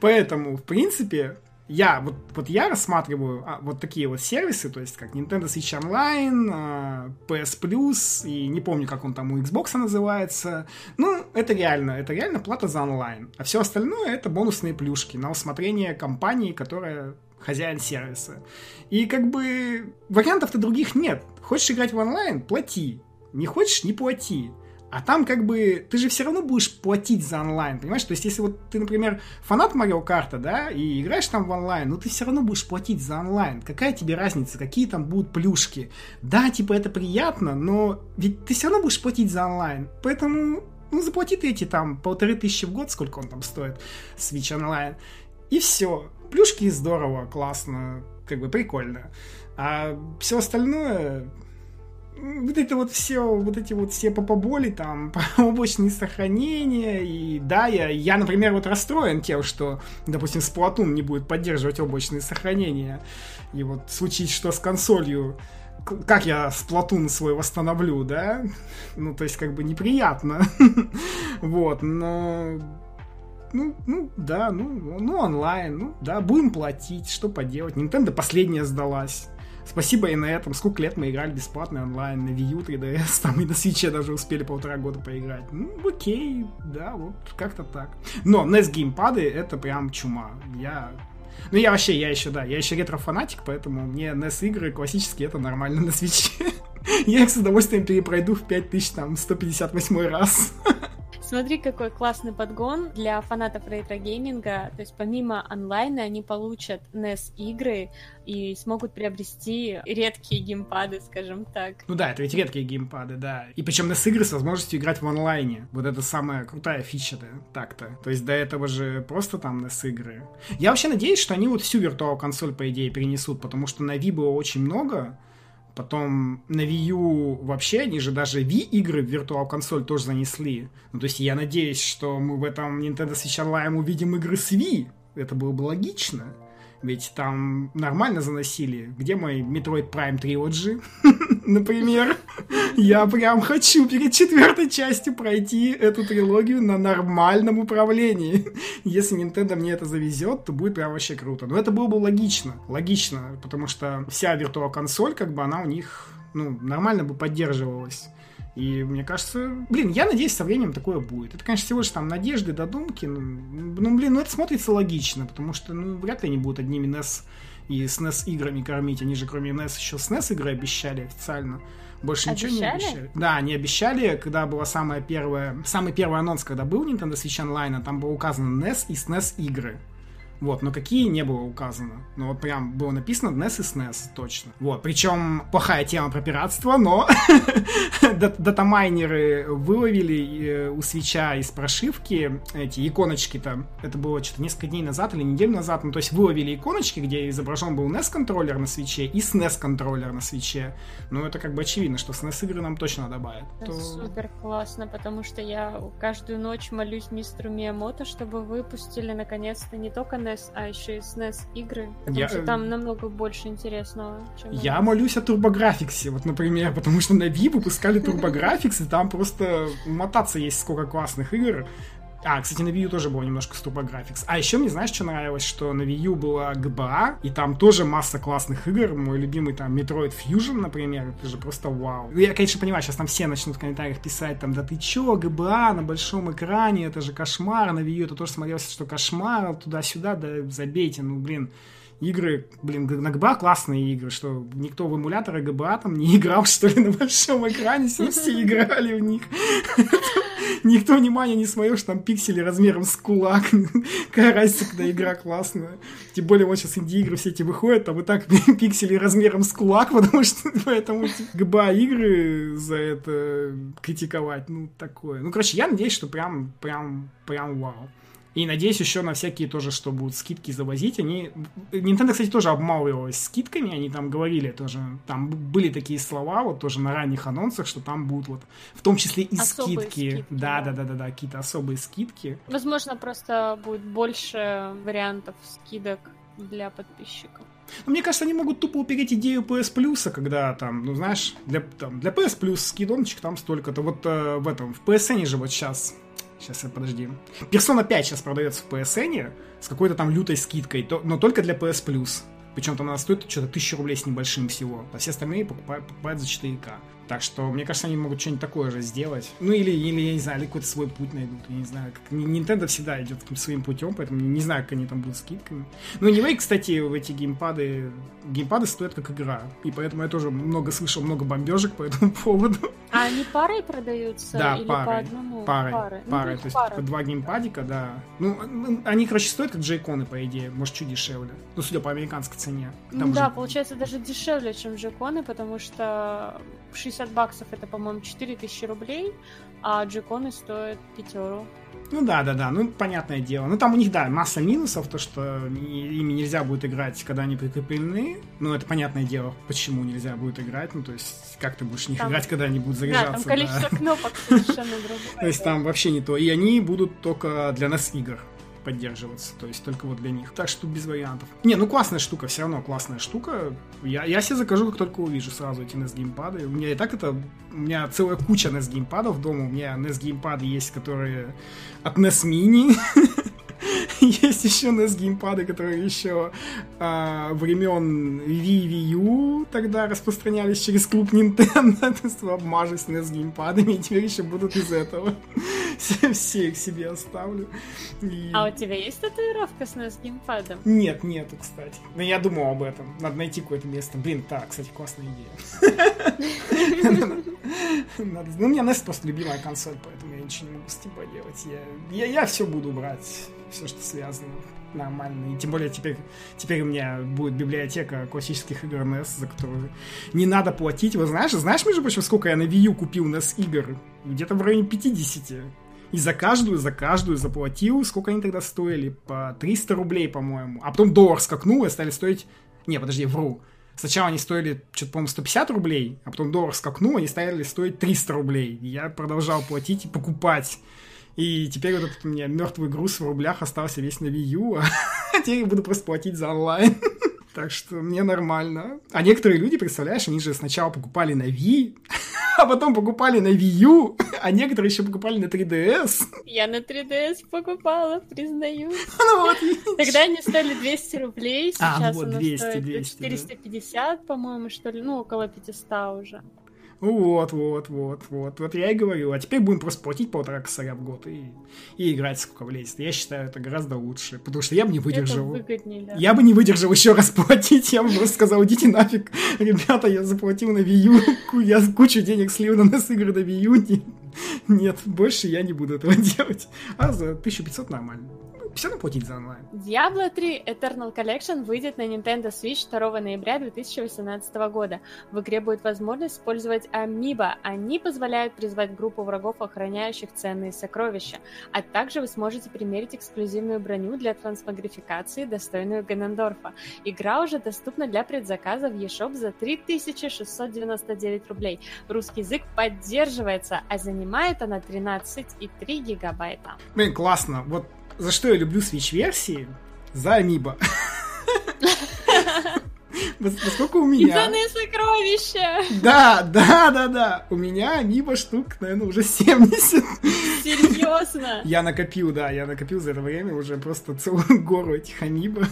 Поэтому, в принципе, я, вот, вот я рассматриваю а, вот такие вот сервисы, то есть как Nintendo Switch Online, а, PS Plus, и не помню, как он там у Xbox называется. Ну, это реально, это реально плата за онлайн. А все остальное это бонусные плюшки на усмотрение компании, которая хозяин сервиса. И как бы вариантов-то других нет. Хочешь играть в онлайн? Плати. Не хочешь? Не плати. А там как бы ты же все равно будешь платить за онлайн, понимаешь? То есть если вот ты, например, фанат Марио Карта, да, и играешь там в онлайн, ну ты все равно будешь платить за онлайн. Какая тебе разница, какие там будут плюшки? Да, типа это приятно, но ведь ты все равно будешь платить за онлайн. Поэтому, ну заплати ты эти там полторы тысячи в год, сколько он там стоит, Switch Online. И все. Плюшки здорово, классно, как бы прикольно. А все остальное, вот это вот все, вот эти вот все попоболи, там, облачные сохранения, и да, я, я, например, вот расстроен тем, что, допустим, Splatoon не будет поддерживать облачные сохранения, и вот случись что с консолью, как я Splatoon свой восстановлю, да? Ну, то есть, как бы неприятно. вот, но ну, ну, да, ну, ну, онлайн, ну, да, будем платить, что поделать. Nintendo последняя сдалась. Спасибо и на этом. Сколько лет мы играли бесплатно онлайн на Wii U, 3DS, там и на Switch даже успели полтора года поиграть. Ну, окей, да, вот как-то так. Но NES геймпады это прям чума. Я ну, я вообще, я еще, да, я еще ретро-фанатик, поэтому мне NES игры классические это нормально на Switch. я их с удовольствием перепройду в 5158 раз. Смотри, какой классный подгон для фанатов ретро-гейминга. То есть помимо онлайна они получат NES-игры и смогут приобрести редкие геймпады, скажем так. Ну да, это ведь редкие геймпады, да. И причем NES-игры с возможностью играть в онлайне. Вот это самая крутая фича, да, так-то. То есть до этого же просто там NES-игры. Я вообще надеюсь, что они вот всю Virtual Console, по идее, перенесут, потому что на Wii было очень много, Потом на Wii U вообще, они же даже Wii игры в Virtual Console тоже занесли. Ну, то есть я надеюсь, что мы в этом Nintendo Switch Online увидим игры с Wii. Это было бы логично. Ведь там нормально заносили. Где мой Metroid Prime Trilogy, например? Я прям хочу перед четвертой частью пройти эту трилогию на нормальном управлении. Если Nintendo мне это завезет, то будет прям вообще круто. Но это было бы логично. Логично, потому что вся виртуал консоль, как бы она у них ну, нормально бы поддерживалась. И мне кажется, блин, я надеюсь, со временем такое будет. Это, конечно, всего лишь там надежды, додумки. Ну, ну блин, ну это смотрится логично, потому что, ну, вряд ли они будут одними NES и SNES играми кормить. Они же кроме NES еще SNES игры обещали официально. Больше обещали? ничего не обещали. Да, они обещали, когда была самая первая, самый первый анонс, когда был Nintendo Switch Online, там было указано NES и SNES игры. Вот, но какие не было указано. Ну вот прям было написано NES и SNES, точно. Вот, причем плохая тема про пиратство, но датамайнеры выловили э, у свеча из прошивки эти иконочки-то. Это было что-то несколько дней назад или неделю назад. Ну, то есть выловили иконочки, где изображен был NES-контроллер на свече и SNES-контроллер на свече. Ну, это как бы очевидно, что SNES игры нам точно добавят. Это То... супер классно, потому что я каждую ночь молюсь мистеру Миямото, чтобы выпустили наконец-то не только NES SNES, а еще и SNES игры, потому я... что там намного больше интересного, чем Я молюсь о TurboGrafx, вот, например, потому что на Wii выпускали TurboGrafx, и там просто мотаться есть сколько классных игр. А, кстати, на Wii U тоже было немножко с TurboGrafx. А еще мне, знаешь, что нравилось? Что на Wii U была GBA, и там тоже масса классных игр. Мой любимый там Metroid Fusion, например, это же просто вау. Ну, я, конечно, понимаю, сейчас там все начнут в комментариях писать, там, да ты чё, GBA на большом экране, это же кошмар, на Wii U это тоже смотрелось, что кошмар, туда-сюда, да забейте, ну, блин игры, блин, на ГБА классные игры, что никто в эмуляторы ГБА там не играл, что ли, на большом экране, все, все играли в них. Никто внимания не смотрел, что там пиксели размером с кулак. Какая разница, когда игра классная. Тем более, вот сейчас инди-игры все эти выходят, там и так пиксели размером с кулак, потому что поэтому ГБА игры за это критиковать, ну, такое. Ну, короче, я надеюсь, что прям, прям, прям вау. И надеюсь еще на всякие тоже, что будут скидки завозить. Они... Nintendo, кстати, тоже обмалывалась скидками, они там говорили тоже, там были такие слова, вот тоже на ранних анонсах, что там будут вот, в том числе и особые скидки. скидки. Да, да, да, да, да, какие-то особые скидки. Возможно, просто будет больше вариантов скидок для подписчиков. Но мне кажется, они могут тупо упереть идею PS Plus, когда там, ну знаешь, для, там, для PS Plus скидончик там столько-то. Вот э, в этом, в PSN же вот сейчас Сейчас, подожди. Persona 5 сейчас продается в PSN с какой-то там лютой скидкой, но только для PS Plus. Причем там она стоит что-то 1000 рублей с небольшим всего. А все остальные покупают, покупают за 4К. Так что, мне кажется, они могут что-нибудь такое же сделать. Ну, или, или я не знаю, или какой-то свой путь найдут. Я не знаю, как... Nintendo всегда идет своим путем, поэтому не знаю, как они там будут скидками. Ну, anyway, кстати, в эти геймпады... Геймпады стоят как игра. И поэтому я тоже много слышал, много бомбежек по этому поводу. А они парой продаются? Да, или парой. по одному? Парой. Парой. Ну. То есть, пара. типа, два геймпадика, да. Ну, они, короче, стоят как джейконы, по идее. Может, чуть дешевле. Ну, судя по американской цене. Там да, уже... получается даже дешевле, чем джейконы, потому что 60 баксов это, по-моему, 4000 рублей, а джеконы стоят пятеру. Ну да, да, да, ну понятное дело. Ну там у них, да, масса минусов, то, что ими нельзя будет играть, когда они прикреплены. Ну это понятное дело, почему нельзя будет играть. Ну то есть, как ты будешь в них там... играть, когда они будут заряжаться. Да, там количество да. кнопок совершенно другое. То есть там вообще не то. И они будут только для нас игр поддерживаться, то есть только вот для них. Так что без вариантов. Не, ну классная штука, все равно классная штука. Я, я себе закажу, как только увижу сразу эти NES геймпады. У меня и так это, у меня целая куча NES геймпадов дома, у меня NES геймпады есть, которые от NES Mini, Есть еще NES геймпады, которые еще а, времен Wii, Wii U тогда распространялись через клуб Nintendo. То есть обмажусь NES геймпадами, и теперь еще будут из этого. Все их себе оставлю. И... А у тебя есть татуировка с NES геймпадом? Нет, нету, кстати. Но я думал об этом. Надо найти какое-то место. Блин, так, кстати, классная идея. Ну, у меня NES просто любимая консоль, поэтому я ничего не могу с этим поделать. Я, я, я все буду брать все, что связано нормально. И тем более теперь, теперь у меня будет библиотека классических игр NES, за которую не надо платить. Вы знаешь, знаешь, между прочим, сколько я на Wii U купил NES игр? Где-то в районе 50. И за каждую, за каждую заплатил, сколько они тогда стоили? По 300 рублей, по-моему. А потом доллар скакнул и стали стоить... Не, подожди, вру. Сначала они стоили, что-то, по-моему, 150 рублей, а потом доллар скакнул, они стали стоить 300 рублей. И я продолжал платить и покупать и теперь вот этот у меня мертвый груз в рублях остался весь на Wii U, а теперь я буду просто платить за онлайн. Так что мне нормально. А некоторые люди, представляешь, они же сначала покупали на Wii, а потом покупали на Wii U, а некоторые еще покупали на 3DS. Я на 3DS покупала, признаю. Ну вот. Тогда они стоили 200 рублей, сейчас а, вот, 200, 200, 450, да. по-моему, что ли, ну, около 500 уже. Вот, вот, вот, вот. Вот я и говорю. А теперь будем просто платить полтора косаря в год и, и играть сколько влезет. Я считаю, это гораздо лучше. Потому что я бы не выдержал. Да. Я бы не выдержал еще раз платить. Я бы просто сказал, идите нафиг. Ребята, я заплатил на Wii. Я кучу денег слил на нас игры на Wii. Нет, больше я не буду этого делать. А за 1500 нормально все равно платить за онлайн. Diablo 3 Eternal Collection выйдет на Nintendo Switch 2 ноября 2018 года. В игре будет возможность использовать Amiibo. Они позволяют призвать группу врагов, охраняющих ценные сокровища. А также вы сможете примерить эксклюзивную броню для трансмогрификации, достойную Ганендорфа. Игра уже доступна для предзаказа в eShop за 3699 рублей. Русский язык поддерживается, а занимает она 13,3 гигабайта. Блин, классно. Вот за что я люблю Switch-версии? За Амиба. Поскольку у меня... Ценные сокровища! Да, да, да, да. У меня Амиба штук, наверное, уже 70. Серьезно? Я накопил, да, я накопил за это время уже просто целую гору этих Амиба.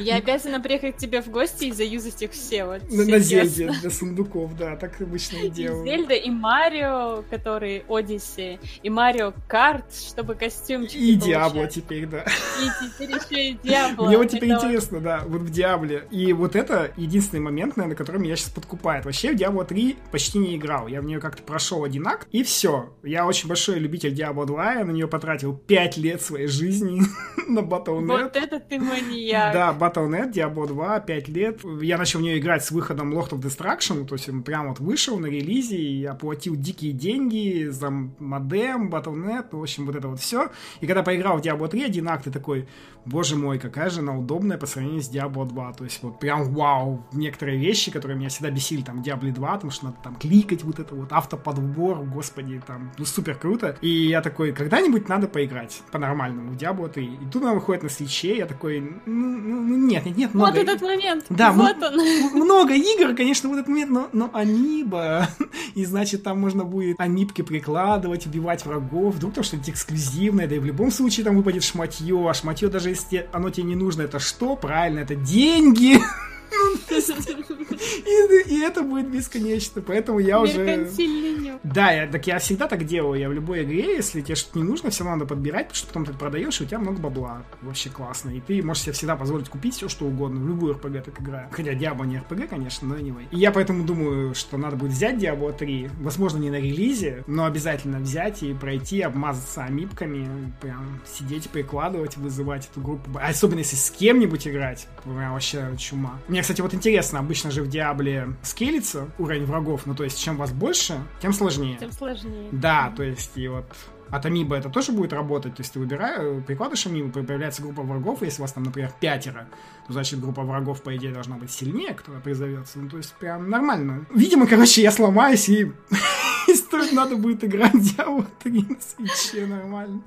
Я обязана приехать к тебе в гости и заюзать их все. Вот, на, на Зельде, для сундуков, да, так обычно и делаю. И Зельда, и Марио, который Одиссе, и Марио Карт, чтобы костюмчики И Диабло теперь, да. И теперь еще и Диабло. Мне вот теперь это интересно, вот... да, вот в Диабле. И вот это единственный момент, наверное, который меня сейчас подкупает. Вообще в Диабло 3 почти не играл. Я в нее как-то прошел один акт, и все. Я очень большой любитель Диабло 2, я на нее потратил 5 лет своей жизни на Battle.net. Вот это ты маньяк. Да, Battle.net, Diablo 2, 5 лет. Я начал в нее играть с выходом Lord of Destruction, то есть он прям вот вышел на релизе, и я платил дикие деньги за модем, Battle.net, в общем, вот это вот все. И когда поиграл в Diablo 3, один акт, и такой, боже мой, какая же она удобная по сравнению с Diablo 2. То есть вот прям вау, некоторые вещи, которые меня всегда бесили, там, Diablo 2, потому что надо там кликать, вот это вот автоподбор, господи, там, ну супер круто. И я такой, когда-нибудь надо поиграть по-нормальному в Diablo 3. И тут она выходит на свече, я такой, ну, ну, ну нет, нет, нет, много... Вот этот момент, да, вот он. Много игр, конечно, в этот момент, но, но Аниба, и значит, там можно будет амибки прикладывать, убивать врагов, вдруг там что-нибудь эксклюзивное, да и в любом случае там выпадет шматье, а шматье даже если оно тебе не нужно, это что? Правильно, это деньги. И, и это будет бесконечно, поэтому я уже... Да, я, так я всегда так делаю. Я в любой игре, если тебе что-то не нужно, все равно надо подбирать, потому что потом ты продаешь, и у тебя много бабла. Вообще классно. И ты можешь себе всегда позволить купить все, что угодно, в любую RPG так играю. Хотя Diablo не RPG, конечно, но anyway. И я поэтому думаю, что надо будет взять Diablo 3, возможно, не на релизе, но обязательно взять и пройти, обмазаться амипками, прям сидеть, прикладывать, вызывать эту группу. Особенно если с кем-нибудь играть, прям вообще чума. Мне, кстати, вот интересно, обычно же в Диабле скелится уровень врагов, ну то есть чем вас больше, тем сложнее. Тем сложнее. Да, то есть и вот от Амиба это тоже будет работать. То есть ты выбираешь, прикладываешь Амибу, появляется группа врагов, и если у вас там, например, пятеро, то значит группа врагов, по идее, должна быть сильнее, которая призовется. Ну, то есть прям нормально. Видимо, короче, я сломаюсь, и стоит надо будет играть Diablo 3 на свече нормально.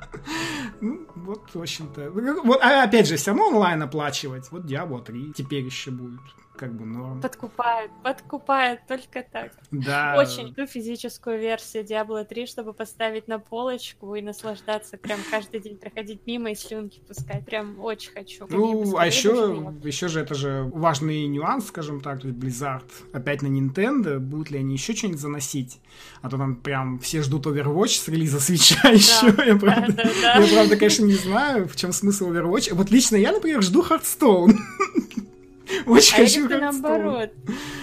Ну, вот, в общем-то. Вот, а опять же, все равно онлайн оплачивать. Вот Diablo 3 теперь еще будет как бы норм. Подкупает, подкупает, только так. Да. Очень люблю физическую версию Diablo 3, чтобы поставить на полочку и наслаждаться, прям каждый день проходить мимо и слюнки пускать. Прям очень хочу. Ну, а еще, еще же это же важный нюанс, скажем так, то есть Blizzard опять на Nintendo, будут ли они еще что-нибудь заносить? А то там прям все ждут Overwatch с релиза свеча да, еще. Я, правда, да, да, я, правда, конечно, не знаю, в чем смысл Overwatch. Вот лично я, например, жду Hearthstone. Очень а хочу я наоборот.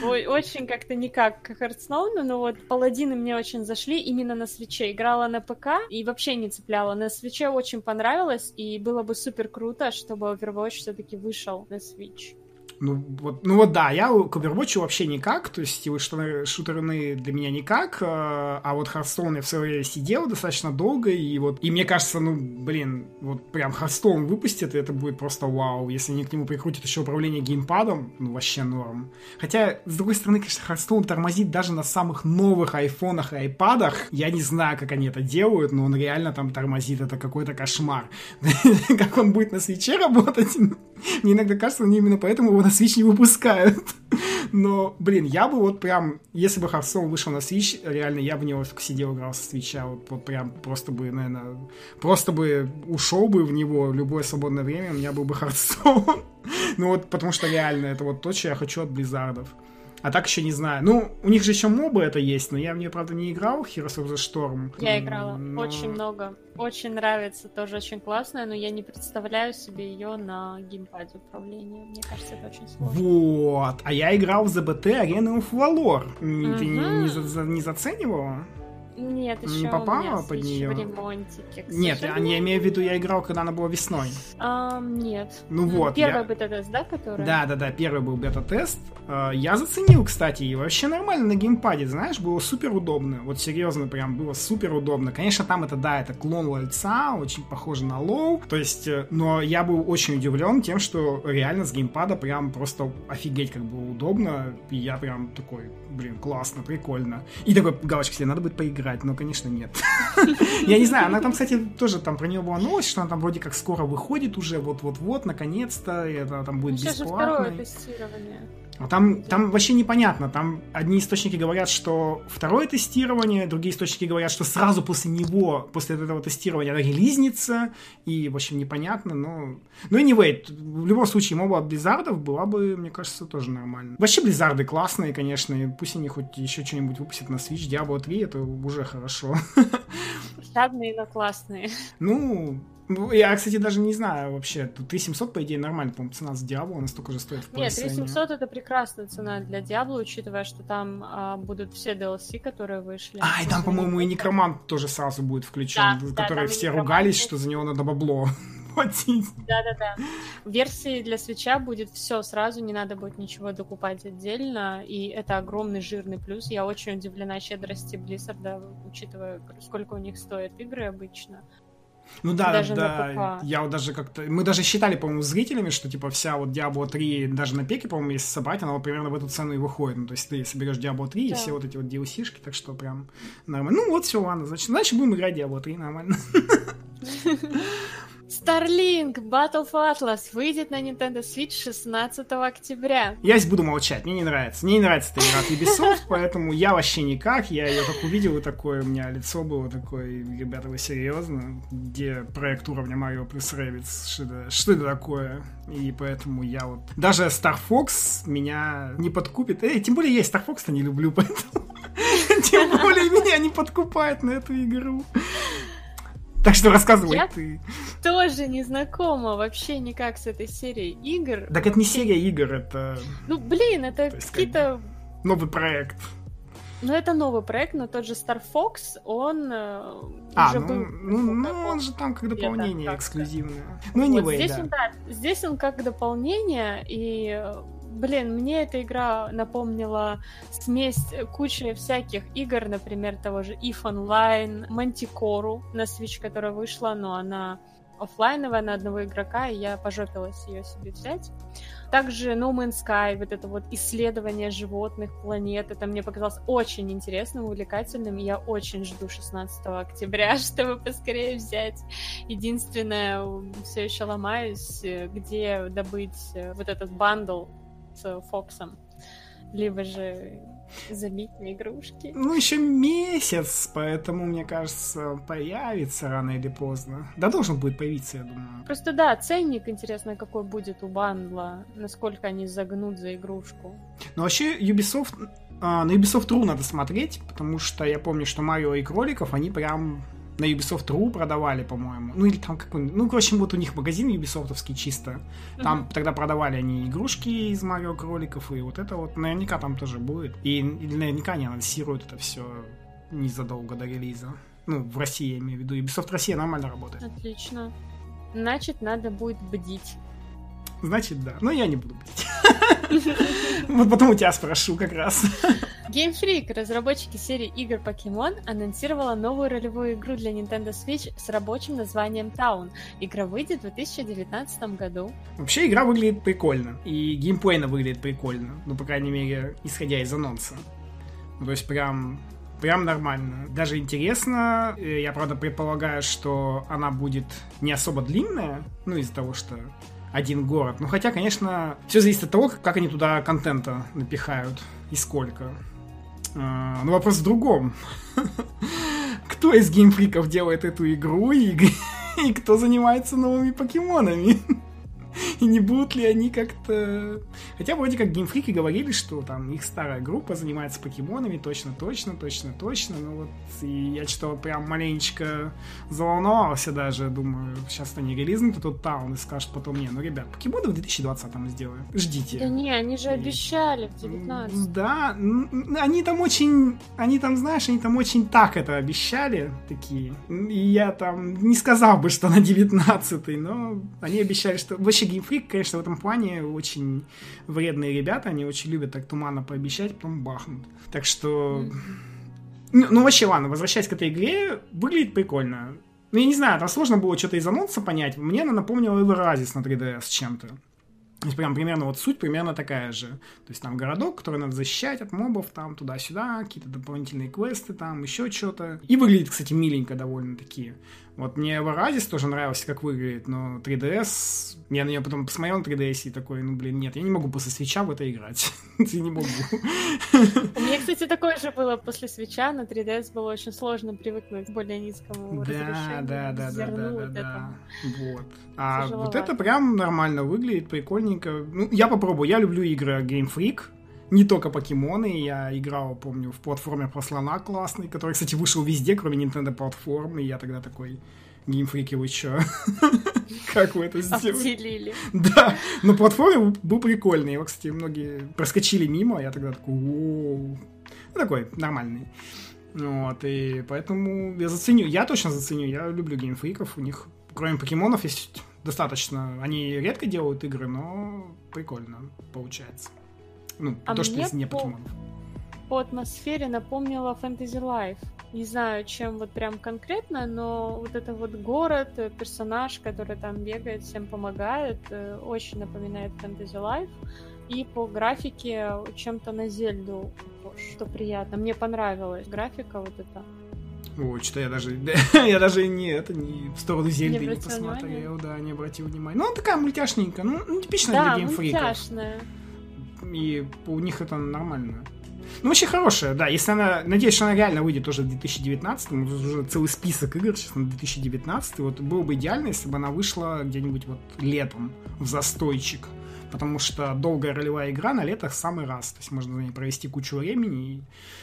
Очень как-то никак к Хардстоуну, но вот паладины мне очень зашли именно на свече. Играла на ПК и вообще не цепляла. На свече очень понравилось, и было бы супер круто, чтобы Overwatch все-таки вышел на Switch. Ну вот, ну вот да, я к Overwatch вообще никак, то есть что шутерны для меня никак, э, а вот Hearthstone я в свое время сидел достаточно долго, и вот, и мне кажется, ну, блин, вот прям Hearthstone выпустят, и это будет просто вау, если они к нему прикрутят еще управление геймпадом, ну, вообще норм. Хотя, с другой стороны, конечно, Hearthstone тормозит даже на самых новых айфонах и айпадах, я не знаю, как они это делают, но он реально там тормозит, это какой-то кошмар. Как он будет на свече работать, мне иногда кажется, они именно поэтому его на Switch не выпускают. Но, блин, я бы вот прям, если бы Hearthstone вышел на Switch, реально, я бы в него сидел, играл со Switch, вот, вот прям просто бы, наверное, просто бы ушел бы в него любое свободное время, у меня был бы Hearthstone. ну вот, потому что реально, это вот то, что я хочу от Blizzard ов. А так еще не знаю. Ну, у них же еще мобы это есть, но я в нее, правда, не играл, Heroes of the Storm. Я играла. Но... Очень много. Очень нравится, тоже очень классная, но я не представляю себе ее на геймпаде управления. Мне кажется, это очень сложно. Вот. А я играл в ЗБТ Arena of Valor. Ты не, не, не заценивала? Нет, еще не попала под нее. в ремонтике. Нет, я, я имею в виду, я играл, когда она была весной. А, нет. Ну вот. Первый я... бета-тест, да, который? Да, да, да, первый был бета-тест. А, я заценил, кстати, и вообще нормально на геймпаде, знаешь, было супер удобно. Вот серьезно, прям было супер удобно. Конечно, там это, да, это клон LoL ьца, очень похоже на LoL. То есть, э, но я был очень удивлен тем, что реально с геймпада прям просто офигеть как было удобно. И я прям такой, блин, классно, прикольно. И такой галочка себе, надо будет поиграть, но, конечно, нет. Я не знаю, она там, кстати, тоже там про нее была новость, что она там вроде как скоро выходит уже, вот-вот-вот, наконец-то, это там будет бесплатно. Сейчас же второе тестирование. А там, там вообще непонятно. Там одни источники говорят, что второе тестирование, другие источники говорят, что сразу после него, после этого тестирования она релизнится, и, в общем, непонятно, но... Ну, anyway, в любом случае, моба от Blizzard ов была бы, мне кажется, тоже нормально. Вообще, Blizzard ы классные, конечно, и пусть они хоть еще что-нибудь выпустят на Switch, Diablo 3, это уже хорошо. Жадные, но классные. Ну, ну, я, кстати, даже не знаю вообще. 3700, по идее, нормально, по-моему, цена с Диабло, она столько же стоит в Нет, 3700 это прекрасная цена для Диабло, учитывая, что там а, будут все DLC, которые вышли. А, и там, по-моему, и Некромант тоже сразу будет включен, да, который да, все ругались, что за него надо бабло платить. Да-да-да. В версии для свеча будет все сразу, не надо будет ничего докупать отдельно, и это огромный жирный плюс. Я очень удивлена щедрости Blizzard, учитывая, сколько у них стоят игры обычно. Ну да, даже да, я вот даже как-то... Мы даже считали, по-моему, зрителями, что, типа, вся вот Diablo 3, даже на пеке, по-моему, если собрать, она вот примерно в эту цену и выходит. Ну, то есть ты соберешь Diablo 3 да. и все вот эти вот DLC-шки, так что прям нормально. Ну вот, все, ладно, значит, значит будем играть Diablo 3, нормально. Starlink Battle for Atlas выйдет на Nintendo Switch 16 октября. Я здесь буду молчать, мне не нравится. Мне не нравится эта игра от Ubisoft, поэтому я вообще никак. Я ее как увидел, и такое, у меня лицо было такое, ребята, вы серьезно? Где проект уровня Mario плюс Rabbids? Что это, что это такое? И поэтому я вот... Даже Star Fox меня не подкупит. Эй, тем более я Star Fox-то не люблю, поэтому... Тем более меня не подкупает на эту игру. Так что рассказывай я ты. тоже не знакома вообще никак с этой серией игр. Так это не серия игр, это... Ну, блин, это какие-то... Новый проект. Ну, это новый проект, но тот же Star Fox, он э, а, уже ну, был... Ну, ну, он же там как дополнение эксклюзивное. Ну, anyway, вот здесь, да. Он, да, здесь он как дополнение, и Блин, мне эта игра напомнила смесь кучи всяких игр, например, того же If Online, Manticore на Switch, которая вышла, но она офлайновая на одного игрока, и я пожопилась ее себе взять. Также No Man's Sky, вот это вот исследование животных, планет, это мне показалось очень интересным, увлекательным, и я очень жду 16 октября, чтобы поскорее взять. Единственное, все еще ломаюсь, где добыть вот этот бандл Фоксом, либо же забить на игрушки. Ну, еще месяц, поэтому, мне кажется, появится рано или поздно. Да, должен будет появиться, я думаю. Просто да, ценник, интересно, какой будет у бандла, насколько они загнут за игрушку. Ну, вообще, Ubisoft... А, на Ubisoft True надо смотреть, потому что я помню, что Марио и Кроликов, они прям на Ubisoft.ru продавали, по-моему. Ну, или там какой Ну, в общем, вот у них магазин Ubisoftовский чисто. Там uh-huh. тогда продавали они игрушки из Марио Кроликов, и вот это вот наверняка там тоже будет. И, и наверняка они анонсируют это все незадолго до релиза. Ну, в России, я имею в виду. Ubisoft Россия нормально работает. Отлично. Значит, надо будет бдить. Значит, да. Но я не буду бдить. Вот потом у тебя спрошу как раз. Game Freak, разработчики серии игр Pokemon, анонсировала новую ролевую игру для Nintendo Switch с рабочим названием Town. Игра выйдет в 2019 году. Вообще игра выглядит прикольно, и геймплейно выглядит прикольно, ну, по крайней мере, исходя из анонса. Ну, то есть прям прям нормально. Даже интересно. Э, я, правда, предполагаю, что она будет не особо длинная, ну, из-за того, что один город. Ну, хотя, конечно, все зависит от того, как они туда контента напихают и сколько. А, но вопрос в другом. Кто из геймфриков делает эту игру и, и кто занимается новыми покемонами? И не будут ли они как-то... Хотя вроде как геймфрики говорили, что там их старая группа занимается покемонами, точно, точно, точно, точно. Ну вот, и я что-то прям маленечко заволновался даже. Думаю, сейчас они релизнут этот таун и скажут потом, не, ну, ребят, покемоны в 2020-м сделаем. Ждите. Да не, они же обещали в 19 Да, они там очень... Они там, знаешь, они там очень так это обещали, такие. И я там не сказал бы, что на 19 но они обещали, что... Вообще, Геймфрик, конечно, в этом плане очень вредные ребята, они очень любят так туманно пообещать, потом бахнут. Так что... Ну, ну, вообще, ладно, возвращаясь к этой игре, выглядит прикольно. Ну, я не знаю, там сложно было что-то из анонса понять. Мне она напомнила Everazis на 3DS чем-то. То есть прям примерно вот суть примерно такая же. То есть там городок, который надо защищать от мобов, там туда-сюда, какие-то дополнительные квесты, там еще что-то. И выглядит, кстати, миленько довольно такие. Вот мне Варазис тоже нравился, как выглядит, но 3DS... Я на нее потом посмотрел на 3DS и такой, ну, блин, нет, я не могу после свеча в это играть. Я не могу. У меня, кстати, такое же было после свеча. На 3DS было очень сложно привыкнуть к более низкому Да, да, да, да, да, да. Вот. А вот это прям нормально выглядит, прикольненько. Ну, я попробую. Я люблю игры Game Freak не только покемоны, я играл, помню, в платформе про слона классный, который, кстати, вышел везде, кроме Nintendo платформы, и я тогда такой, геймфрики, вы чё? Как вы это сделали? Обделили. Да, но платформе был прикольный, его, кстати, многие проскочили мимо, а я тогда такой, Ну, такой, нормальный. Вот, и поэтому я заценю, я точно заценю, я люблю геймфриков, у них, кроме покемонов, есть достаточно, они редко делают игры, но прикольно получается. Ну, а то, что из не покемонов. По атмосфере напомнила Fantasy Life. Не знаю, чем вот прям конкретно, но вот это вот город, э, персонаж, который там бегает, всем помогает, э, очень напоминает Fantasy Life. И по графике чем-то на Зельду что приятно. Мне понравилась графика вот эта. Ой, что я даже, я даже не это не в сторону Зельды не, не посмотрел, внимания? да, не обратил внимания. Ну, такая мультяшненькая, ну, ну типичная да, для геймфриков. мультяшная и у них это нормально. Ну, вообще хорошая, да. Если она... Надеюсь, что она реально выйдет тоже в 2019. Уже целый список игр сейчас на 2019. Вот было бы идеально, если бы она вышла где-нибудь вот летом в застойчик потому что долгая ролевая игра на летах самый раз. То есть можно на ней провести кучу времени,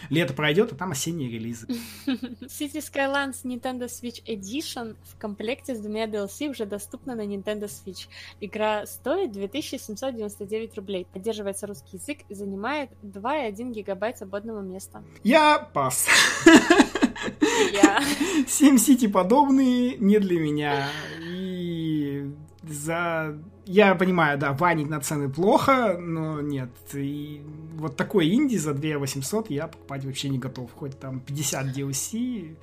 и лето пройдет, а там осенние релизы. City Skylines Nintendo Switch Edition в комплекте с двумя DLC уже доступна на Nintendo Switch. Игра стоит 2799 рублей, поддерживается русский язык и занимает 2,1 гигабайт свободного места. Я пас. Я. Сити подобные не для меня. И за я понимаю, да, ванить на цены плохо, но нет. И вот такой инди за 2 800 я покупать вообще не готов. Хоть там 50 DLC,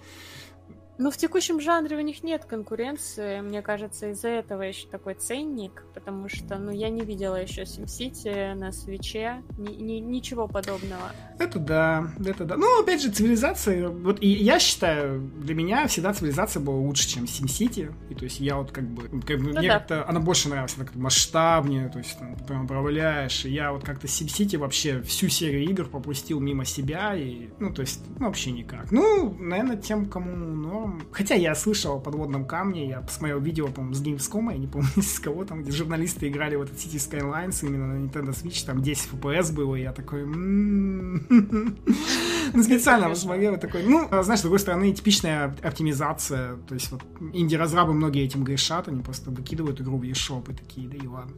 ну, в текущем жанре у них нет конкуренции. Мне кажется, из-за этого еще такой ценник, потому что, ну, я не видела еще SimCity на свече, ни, ни, ничего подобного. Это да, это да. Ну, опять же, цивилизация, вот и я считаю, для меня всегда цивилизация была лучше, чем SimCity. И то есть я вот как бы, как бы ну, мне да. как-то она больше нравилась, она как-то масштабнее, то есть там, прям управляешь. И я вот как-то SimCity вообще всю серию игр пропустил мимо себя, и, ну, то есть, ну, вообще никак. Ну, наверное, тем, кому норм, Хотя я слышал о подводном камне, я посмотрел видео, по-моему, с Gamescom, я не помню, с кого там, где журналисты играли в этот City Skylines именно на Nintendo Switch, там 10 FPS было, и я такой... «М-м-м». Ну, специально посмотрел, такой... Ну, знаешь, с другой стороны, типичная оптимизация, то есть вот инди-разрабы многие этим грешат, они просто выкидывают игру в eShop и такие, да и ладно.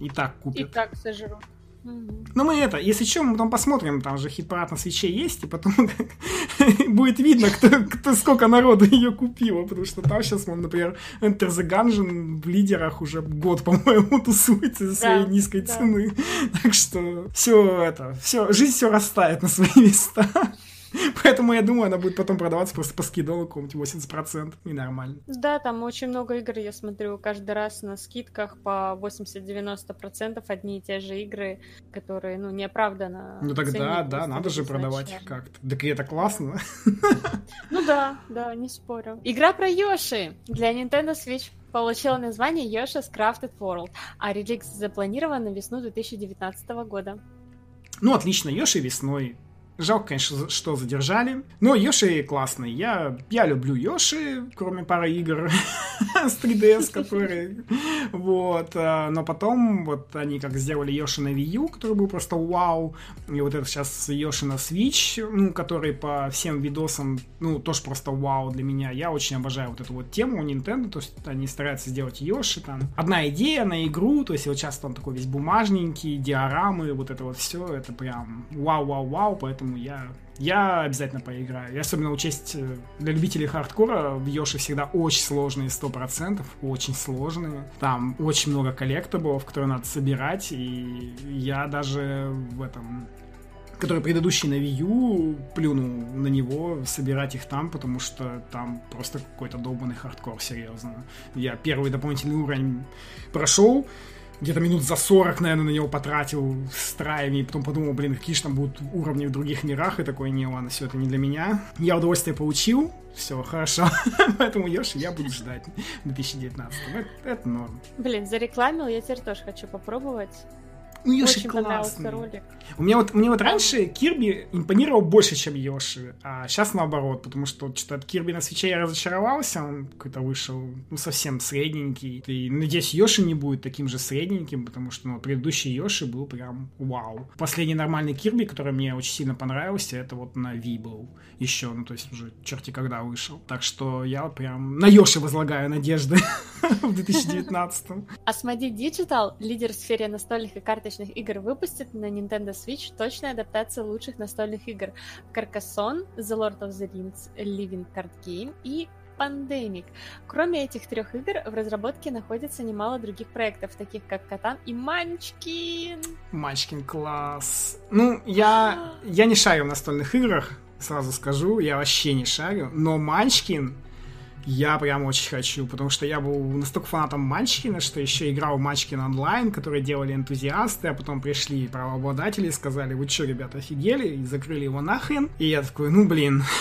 И так купят. И так сожрут. Ну, мы это, если что, мы потом посмотрим, там же хит-парад на свече есть, и потом будет видно, кто, кто, сколько народу ее купило, потому что там сейчас, например, Enter the Gungeon в лидерах уже год, по-моему, тусуется за своей да, низкой да. цены. Так что все это, все, жизнь все растает на свои места. Поэтому я думаю, она будет потом продаваться просто по скидону какому-нибудь 80%. И нормально. Да, там очень много игр, я смотрю, каждый раз на скидках по 80-90% одни и те же игры, которые, ну, неоправданно Ну тогда, да, надо же продавать как-то. Так и это классно. Ну да, да, не спорю. Игра про Йоши для Nintendo Switch получила название Yoshi's Crafted World, а релиз запланирован на весну 2019 года. Ну, отлично, Йоши весной Жалко, конечно, что задержали. Но Йоши классный. Я, я люблю Йоши, кроме пары игр с 3DS, которые... Вот. А, но потом вот они как сделали Йоши на Wii U, который был просто вау. И вот это сейчас Йоши на Switch, ну, который по всем видосам, ну, тоже просто вау для меня. Я очень обожаю вот эту вот тему у Nintendo, то есть они стараются сделать Йоши там. Одна идея на игру, то есть вот часто он такой весь бумажненький, диорамы, вот это вот все, это прям вау-вау-вау, поэтому поэтому я, я обязательно поиграю. И особенно учесть э, для любителей хардкора в Йоши всегда очень сложные 100%, очень сложные. Там очень много collectable ов, которые надо собирать, и я даже в этом который предыдущий на Wii U, плюнул на него, собирать их там, потому что там просто какой-то долбанный хардкор, серьезно. Я первый дополнительный уровень прошел, где-то минут за 40, наверное, на него потратил с try ями, и потом подумал, блин, какие же там будут уровни в других мирах, и такой, не, ладно, все это не для меня. Я удовольствие получил, все, хорошо. Поэтому Йоши я буду ждать в 2019. Это, это норм. Блин, зарекламил, я теперь тоже хочу попробовать. Ну, Йоши Очень классный. ролик. У меня вот, мне вот раньше Кирби импонировал больше, чем Йоши, а сейчас наоборот, потому что что-то от Кирби на свече я разочаровался, он какой-то вышел, ну, совсем средненький. И, надеюсь, Йоши не будет таким же средненьким, потому что, ну, предыдущий Йоши был прям вау. Последний нормальный Кирби, который мне очень сильно понравился, это вот на Ви был еще, ну, то есть уже черти когда вышел. Так что я вот прям на Йоши возлагаю надежды в 2019. Asmodee Digital, лидер в сфере настольных и карточных различных игр выпустит на Nintendo Switch точная адаптация лучших настольных игр Carcassonne, The Lord of the Rings Living Card Game и Pandemic. Кроме этих трех игр, в разработке находится немало других проектов, таких как Катан и Манчкин. Манчкин класс. Ну, я, я не шарю в настольных играх, сразу скажу, я вообще не шарю, но Манчкин я прям очень хочу, потому что я был настолько фанатом Манчкина, что еще играл в Манчкин онлайн, который делали энтузиасты, а потом пришли правообладатели и сказали, вы что, ребята, офигели? И закрыли его нахрен. И я такой, ну блин.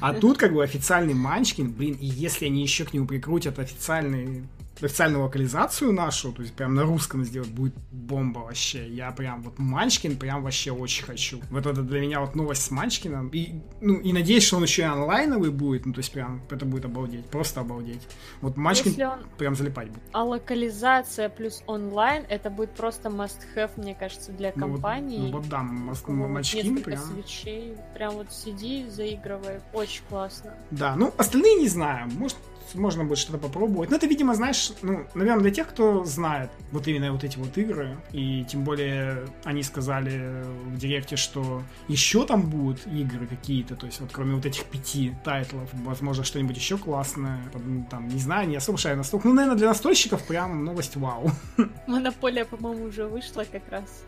А тут как бы официальный Манчкин, блин, и если они еще к нему прикрутят официальный официальную локализацию нашу, то есть прям на русском сделать, будет бомба вообще. Я прям вот Манчкин прям вообще очень хочу. Вот это для меня вот новость с Манчкиным. И, ну, и надеюсь, что он еще и онлайновый будет, ну, то есть прям это будет обалдеть, просто обалдеть. Вот Манчкин он... прям залипать будет. А локализация плюс онлайн, это будет просто must-have, мне кажется, для компании. Ну, вот, ну, вот да, Манчкин прям... свечей, прям вот сиди, заигрывай, очень классно. Да, ну, остальные не знаю, может, можно будет что-то попробовать. Но это, видимо, знаешь, ну, наверное, для тех, кто знает вот именно вот эти вот игры, и тем более они сказали в директе, что еще там будут игры какие-то, то есть вот кроме вот этих пяти тайтлов, возможно, что-нибудь еще классное, там, не знаю, не особо шарю настолько. Ну, наверное, для настольщиков прям новость вау. Монополия, по-моему, уже вышла как раз.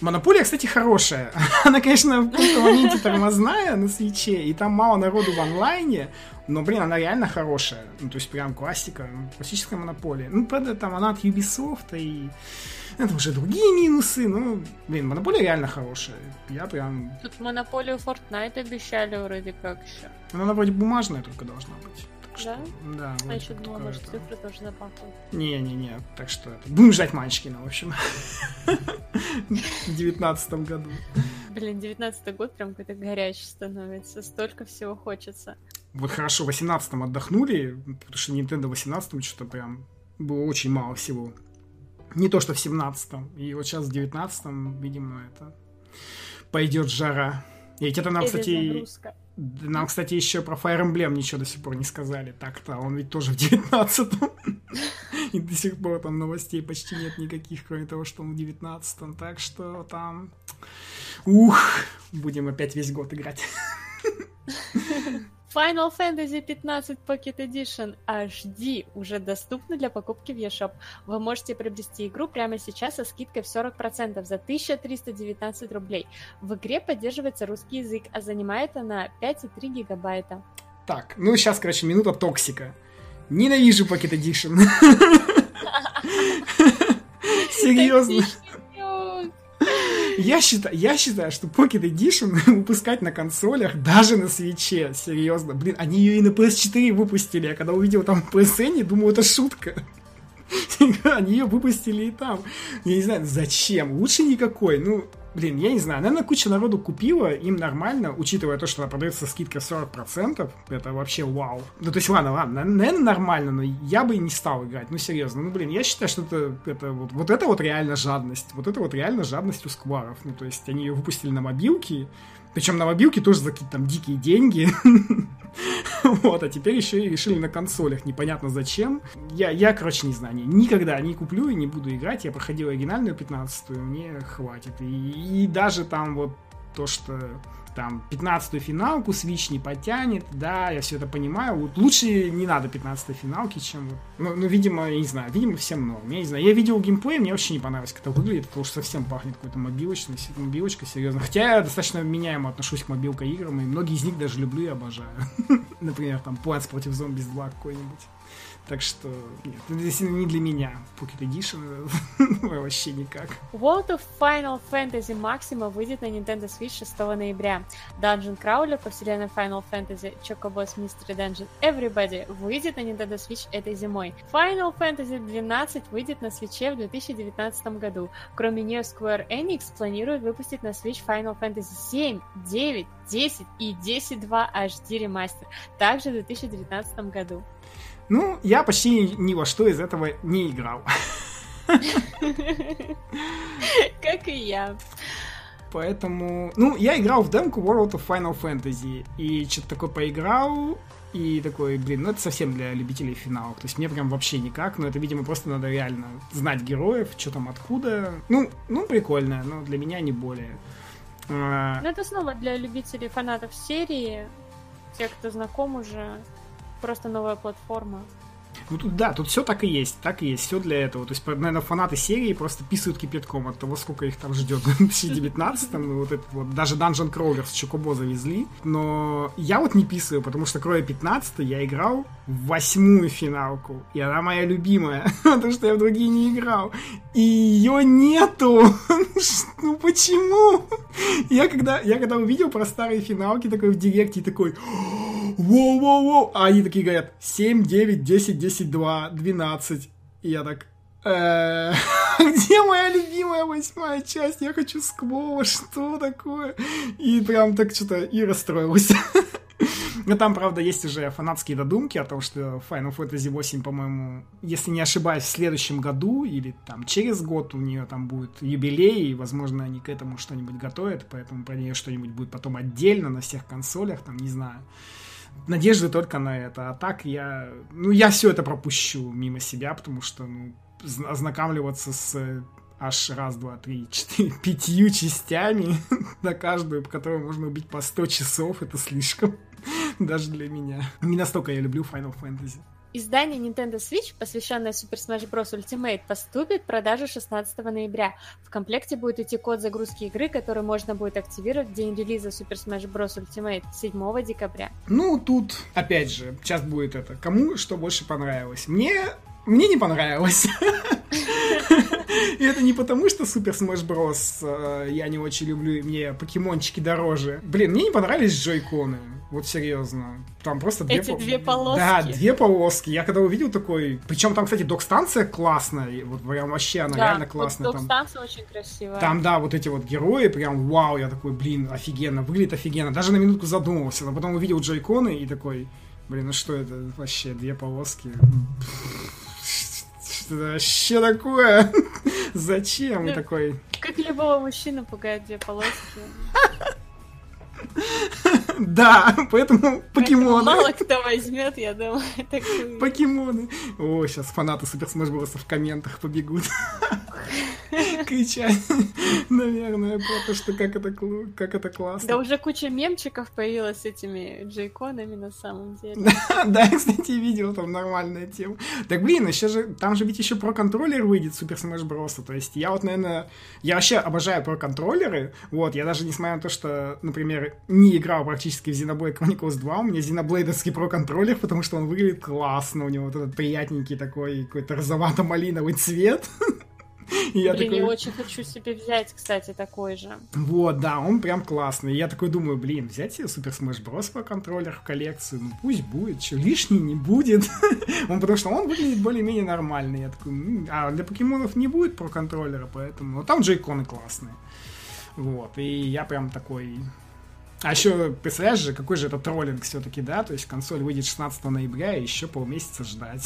Монополия, кстати, хорошая. Она, конечно, в каком-то моменте тормозная на свече, и там мало народу в онлайне, но, блин, она реально хорошая. Ну, то есть, прям классика, ну, классическая монополия. Ну, правда, там она от Ubisoft, и это уже другие минусы, ну, блин, монополия реально хорошая. Я прям... Тут монополию Fortnite обещали вроде как еще. Но она вроде бумажная только должна быть. Что, да? А еще думала, может, цифры тоже запахнут. Не-не-не, так что это... Будем ждать Манчкина, в общем. В девятнадцатом году. Блин, девятнадцатый год прям какой-то горячий становится. Столько всего хочется. Вот хорошо, в восемнадцатом отдохнули, потому что Nintendo в восемнадцатом что-то прям было очень мало всего. Не то, что в семнадцатом. И вот сейчас в девятнадцатом, видимо, это пойдет жара. И ведь это нам, кстати, нам, кстати, еще про Fire Emblem ничего до сих пор не сказали. Так-то, он ведь тоже в 19-м. И до сих пор там новостей почти нет никаких, кроме того, что он в 19-м. Так что там... Ух, будем опять весь год играть. Final Fantasy 15 Pocket Edition HD уже доступна для покупки в eShop. Вы можете приобрести игру прямо сейчас со скидкой в 40% за 1319 рублей. В игре поддерживается русский язык, а занимает она 5,3 гигабайта. Так, ну сейчас, короче, минута токсика. Ненавижу Pocket Edition. Серьезно. Я считаю, я считаю, что Pocket Edition выпускать на консолях, даже на свече, серьезно. Блин, они ее и на PS4 выпустили. Я когда увидел там PSN, думаю, это шутка. Они ее выпустили и там. Я не знаю, зачем? Лучше никакой. Ну, блин, я не знаю, наверное, куча народу купила, им нормально, учитывая то, что она продается скидка 40%, это вообще вау. Ну, то есть, ладно, ладно, наверное, нормально, но я бы не стал играть, ну, серьезно, ну, блин, я считаю, что это, это вот, вот это вот реально жадность, вот это вот реально жадность у скваров, ну, то есть, они ее выпустили на мобилки, причем на мобилке тоже за какие-то там дикие деньги. Вот, а теперь еще и решили на консолях, непонятно зачем. Я, я, короче, не знаю, никогда не куплю и не буду играть. Я проходил оригинальную 15-ю, мне хватит. И, и даже там вот то, что там 15-ю финалку Switch не потянет, да, я все это понимаю. Вот лучше не надо 15-й финалки, чем ну, ну, видимо, я не знаю, видимо, всем норм. Я не знаю, я видел геймплей, мне вообще не понравилось, как это выглядит, потому что совсем пахнет какой-то мобилочной, мобилочкой, серьезно. Хотя я достаточно меняемо отношусь к мобилка играм, и многие из них даже люблю и обожаю. Например, там Plants против Zombies 2 какой-нибудь. Так что, нет, действительно не для меня. Pocket Edition вообще никак. World of Final Fantasy Maxima выйдет на Nintendo Switch 6 ноября. Dungeon Crawler по вселенной Final Fantasy Chocobos Mystery Dungeon Everybody выйдет на Nintendo Switch этой зимой. Final Fantasy 12 выйдет на Switch в 2019 году. Кроме нее, Square Enix планирует выпустить на Switch Final Fantasy 7, 9, 10 и 10.2 HD ремастер, также в 2019 году. Ну, я почти ни во что из этого не играл. Как и я. Поэтому... Ну, я играл в демку World of Final Fantasy. И что-то такое поиграл, и такой, блин, ну это совсем для любителей финалов. То есть мне прям вообще никак, но это, видимо, просто надо реально знать героев, что там откуда. Ну, ну прикольно, но для меня не более. А, ну это снова для любителей фанатов серии, тех, кто знаком уже просто новая платформа. Ну тут да, тут все так и есть, так и есть, все для этого. То есть, наверное, фанаты серии просто писают кипятком от того, сколько их там ждет в 2019 ну, вот это вот, даже Dungeon Crawler с Чокобо завезли. Но я вот не писаю, потому что кроме 15 я играл в восьмую финалку, и она моя любимая, потому что я в другие не играл. И ее нету! ну почему? Я когда, я когда увидел про старые финалки такой в директе, такой воу-воу-воу, а они такие говорят 7, 9, 10, 10, 2, 12. И я так, «Э, где моя любимая восьмая часть? Я хочу сквош, что такое? И прям так что-то и расстроился. Но там, правда, есть уже фанатские додумки о том, что Final Fantasy 8, по-моему, если не ошибаюсь, в следующем году или там через год у нее там будет юбилей, и, возможно, они к этому что-нибудь готовят, поэтому про нее что-нибудь будет потом отдельно на всех консолях, там, не знаю надежды только на это. А так я... Ну, я все это пропущу мимо себя, потому что, ну, ознакомливаться с аж раз, два, три, четыре, пятью частями на каждую, по которой можно убить по 100 часов, это слишком. Даже для меня. Не настолько я люблю Final Fantasy. Издание Nintendo Switch, посвященное Super Smash Bros. Ultimate, поступит в продажу 16 ноября. В комплекте будет идти код загрузки игры, который можно будет активировать в день релиза Super Smash Bros. Ultimate 7 декабря. Ну, тут, опять же, сейчас будет это. Кому что больше понравилось? Мне мне не понравилось. И это не потому, что Super Smash Bros. Э, я не очень люблю, мне покемончики дороже. Блин, мне не понравились джойконы. Вот серьезно. Там просто две... Эти пол... две полоски. Да, две полоски. Я когда увидел такой... Причем там, кстати, док-станция классная. Вот прям вообще она да, реально классная. Вот док-станция там... очень красивая. Там, да, вот эти вот герои, прям вау, я такой, блин, офигенно, выглядит офигенно. Даже на минутку задумался, но потом увидел джойконы и такой, блин, ну что это вообще, две полоски? Что это вообще такое? Зачем ну, такой? Как любого мужчину пугает две полоски. Да, поэтому покемоны. Мало кто возьмет, я думаю. Покемоны. О, сейчас фанаты Super Smash в комментах побегут. кричать, наверное, про то, что как это, как это классно. Да уже куча мемчиков появилась с этими джейконами на самом деле. да, я, кстати, видел, там нормальная тема. Так, блин, еще же, там же ведь еще про контроллер выйдет Super Smash Bros. То есть я вот, наверное, я вообще обожаю про контроллеры. Вот, я даже несмотря на то, что, например, не играл практически в Xenoblade Chronicles 2, у меня Xenoblade про контроллер, потому что он выглядит классно, у него вот этот приятненький такой какой-то розовато-малиновый цвет. я блин, такой... я очень хочу себе взять, кстати, такой же. Вот, да, он прям классный. Я такой думаю, блин, взять себе Super Smash Bros. по контроллер в коллекцию, ну пусть будет, что лишний не будет. он потому что он выглядит более-менее нормальный. Я такой, а для покемонов не будет про контроллера, поэтому... Но там джейконы классные. Вот, и я прям такой а еще, представляешь же, какой же это троллинг все-таки, да? То есть консоль выйдет 16 ноября, и еще полмесяца ждать.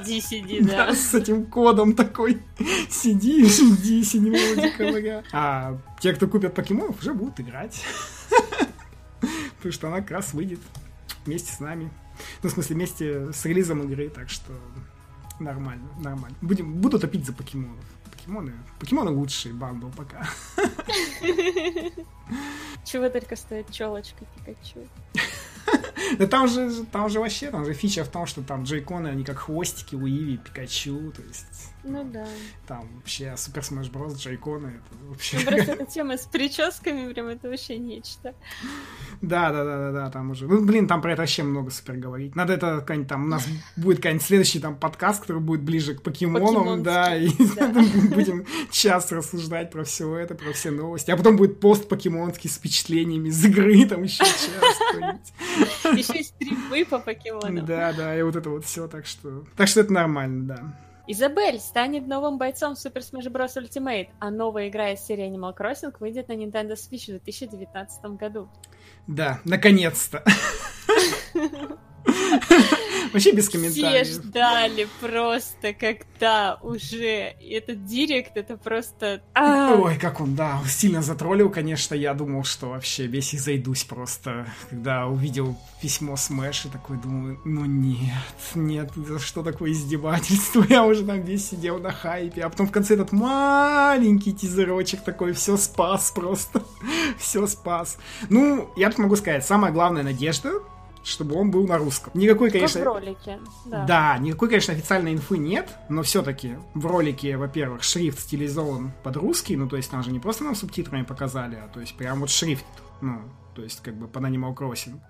жди, сиди, да. да. С этим кодом такой. Сиди, жди 7 декабря. А те, кто купят покемонов, уже будут играть. Потому что она как раз выйдет вместе с нами. Ну, в смысле, вместе с релизом игры, так что нормально, нормально. Будем, буду топить за покемонов покемоны. Покемоны лучшие, бандл пока. Чего только стоит челочка Пикачу. Да там же, там же вообще, там же фича в том, что там джейконы, они как хвостики у Иви, Пикачу, то есть... Ну да. Там вообще Супер Smash Bros. джейконы, это вообще... Ну просто эта тема с прическами, прям это вообще нечто. Да, да, да, да, да, там уже. Ну, блин, там про это вообще много супер говорить. Надо это какая-нибудь там, у нас будет какой-нибудь следующий там подкаст, который будет ближе к покемонам, да, и будем час рассуждать про все это, про все новости. А потом будет пост покемонский с впечатлениями из игры, там еще час Еще и стримы по покемонам. Да, да, и вот это вот все, так что... Так что это нормально, да. Изабель станет новым бойцом в Super Smash Bros. Ultimate, а новая игра из серии Animal Crossing выйдет на Nintendo Switch в 2019 году. Да, наконец-то. Вообще без комментариев. Все ждали просто, когда уже этот Direct, это просто... А! Ой, как он, да, сильно затроллил, конечно. Я думал, что вообще весь изойдусь просто, когда увидел письмо Smash, и такой думаю, ну нет, нет, что такое издевательство? Я уже там весь сидел на хайпе, а потом в конце этот маленький тизерочек такой, все спас просто, все спас. Ну, я тут могу сказать, самая главная надежда чтобы он был на русском. Никакой, конечно... Как в ролике, да. Да, никакой, конечно, официальной инфы нет, но все-таки в ролике, во-первых, шрифт стилизован под русский, ну, то есть там же не просто нам субтитрами показали, а то есть прям вот шрифт, ну, то есть как бы под Animal Crossing.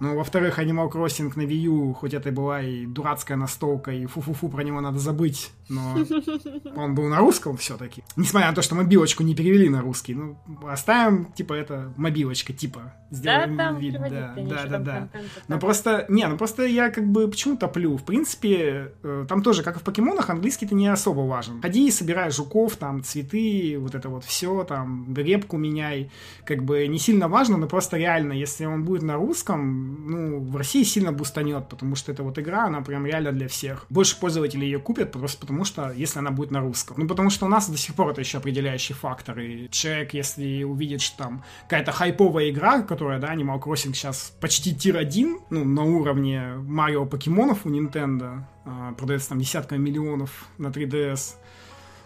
Ну, во-вторых, Animal Crossing на Wii U, хоть это и была и дурацкая настолка, и фу-фу-фу, про него надо забыть, но он был на русском все-таки. Несмотря на то, что мобилочку не перевели на русский. Ну, оставим, типа, это мобилочка, типа. Сделаем да, вид, да, да, да, да. Но просто, не, ну просто я как бы почему топлю? В принципе, э, там тоже, как и в покемонах, английский-то не особо важен. Ходи, и собирай жуков, там, цветы, вот это вот все, там, репку меняй. Как бы не сильно важно, но просто реально, если он будет на русском, ну, в России сильно бустанет, потому что эта вот игра, она прям реально для всех. Больше пользователей ее купят просто потому, что если она будет на русском. Ну, потому что у нас до сих пор это еще определяющий фактор. И человек, если увидит, что там какая-то хайповая игра, которая, да, Animal Crossing сейчас почти тир-1, ну, на уровне Марио покемонов у Nintendo, э, продается там десятками миллионов на 3DS,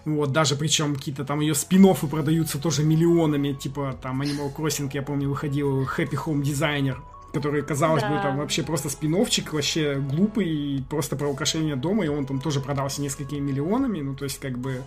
вот, даже причем какие-то там ее спин продаются тоже миллионами, типа там Animal Crossing, я помню, выходил Happy Home Designer, который, казалось да. бы, там вообще просто спиновчик, вообще глупый, просто про украшение дома, и он там тоже продался несколькими миллионами, ну, то есть, как бы,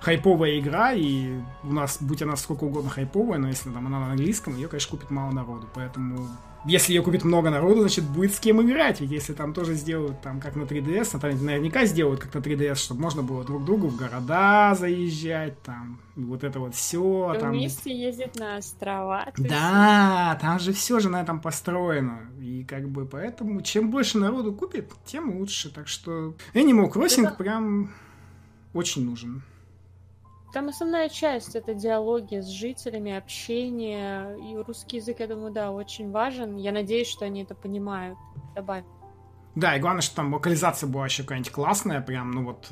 хайповая игра, и у нас, будь она сколько угодно хайповая, но если там она на английском, ее, конечно, купит мало народу, поэтому если ее купит много народу, значит, будет с кем играть. Ведь если там тоже сделают, там, как на 3DS, а там наверняка сделают, как на 3DS, чтобы можно было друг другу в города заезжать, там, вот это вот все. Там... Вместе ездить на острова. Да, там же все же на этом построено. И как бы поэтому, чем больше народу купит, тем лучше. Так что Animal Crossing это... прям очень нужен. Там основная часть это диалоги с жителями, общение. И русский язык, я думаю, да, очень важен. Я надеюсь, что они это понимают. Добавь. Да, и главное, что там локализация была еще какая-нибудь классная, прям, ну вот,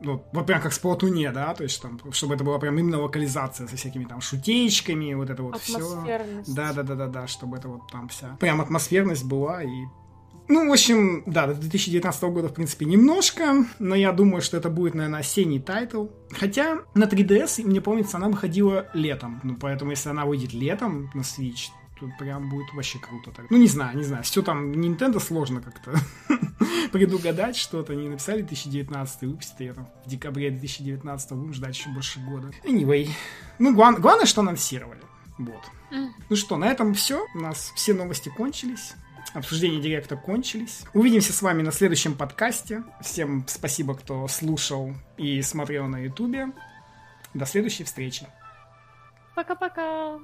ну, вот прям как Splatoon е, да, то есть там, чтобы это была прям именно локализация со всякими там шутечками, вот это вот все. Да, да, да, да, да, чтобы это вот там вся прям атмосферность была и ну, в общем, да, до 2019 года, в принципе, немножко, но я думаю, что это будет, наверное, осенний title. Хотя на 3DS, мне помнится, она выходила летом, ну, поэтому если она выйдет летом на Switch, то прям будет вообще круто. Так. Ну, не знаю, не знаю, все там Nintendo сложно как-то предугадать что-то. Они написали 2019 выпустят ее там в декабре 2019 будем ждать еще больше года. Anyway, ну, глав... главное, что анонсировали. Вот. Ну что, на этом все. У нас все новости кончились. Обсуждения директа кончились. Увидимся с вами на следующем подкасте. Всем спасибо, кто слушал и смотрел на ютубе. До следующей встречи. Пока-пока.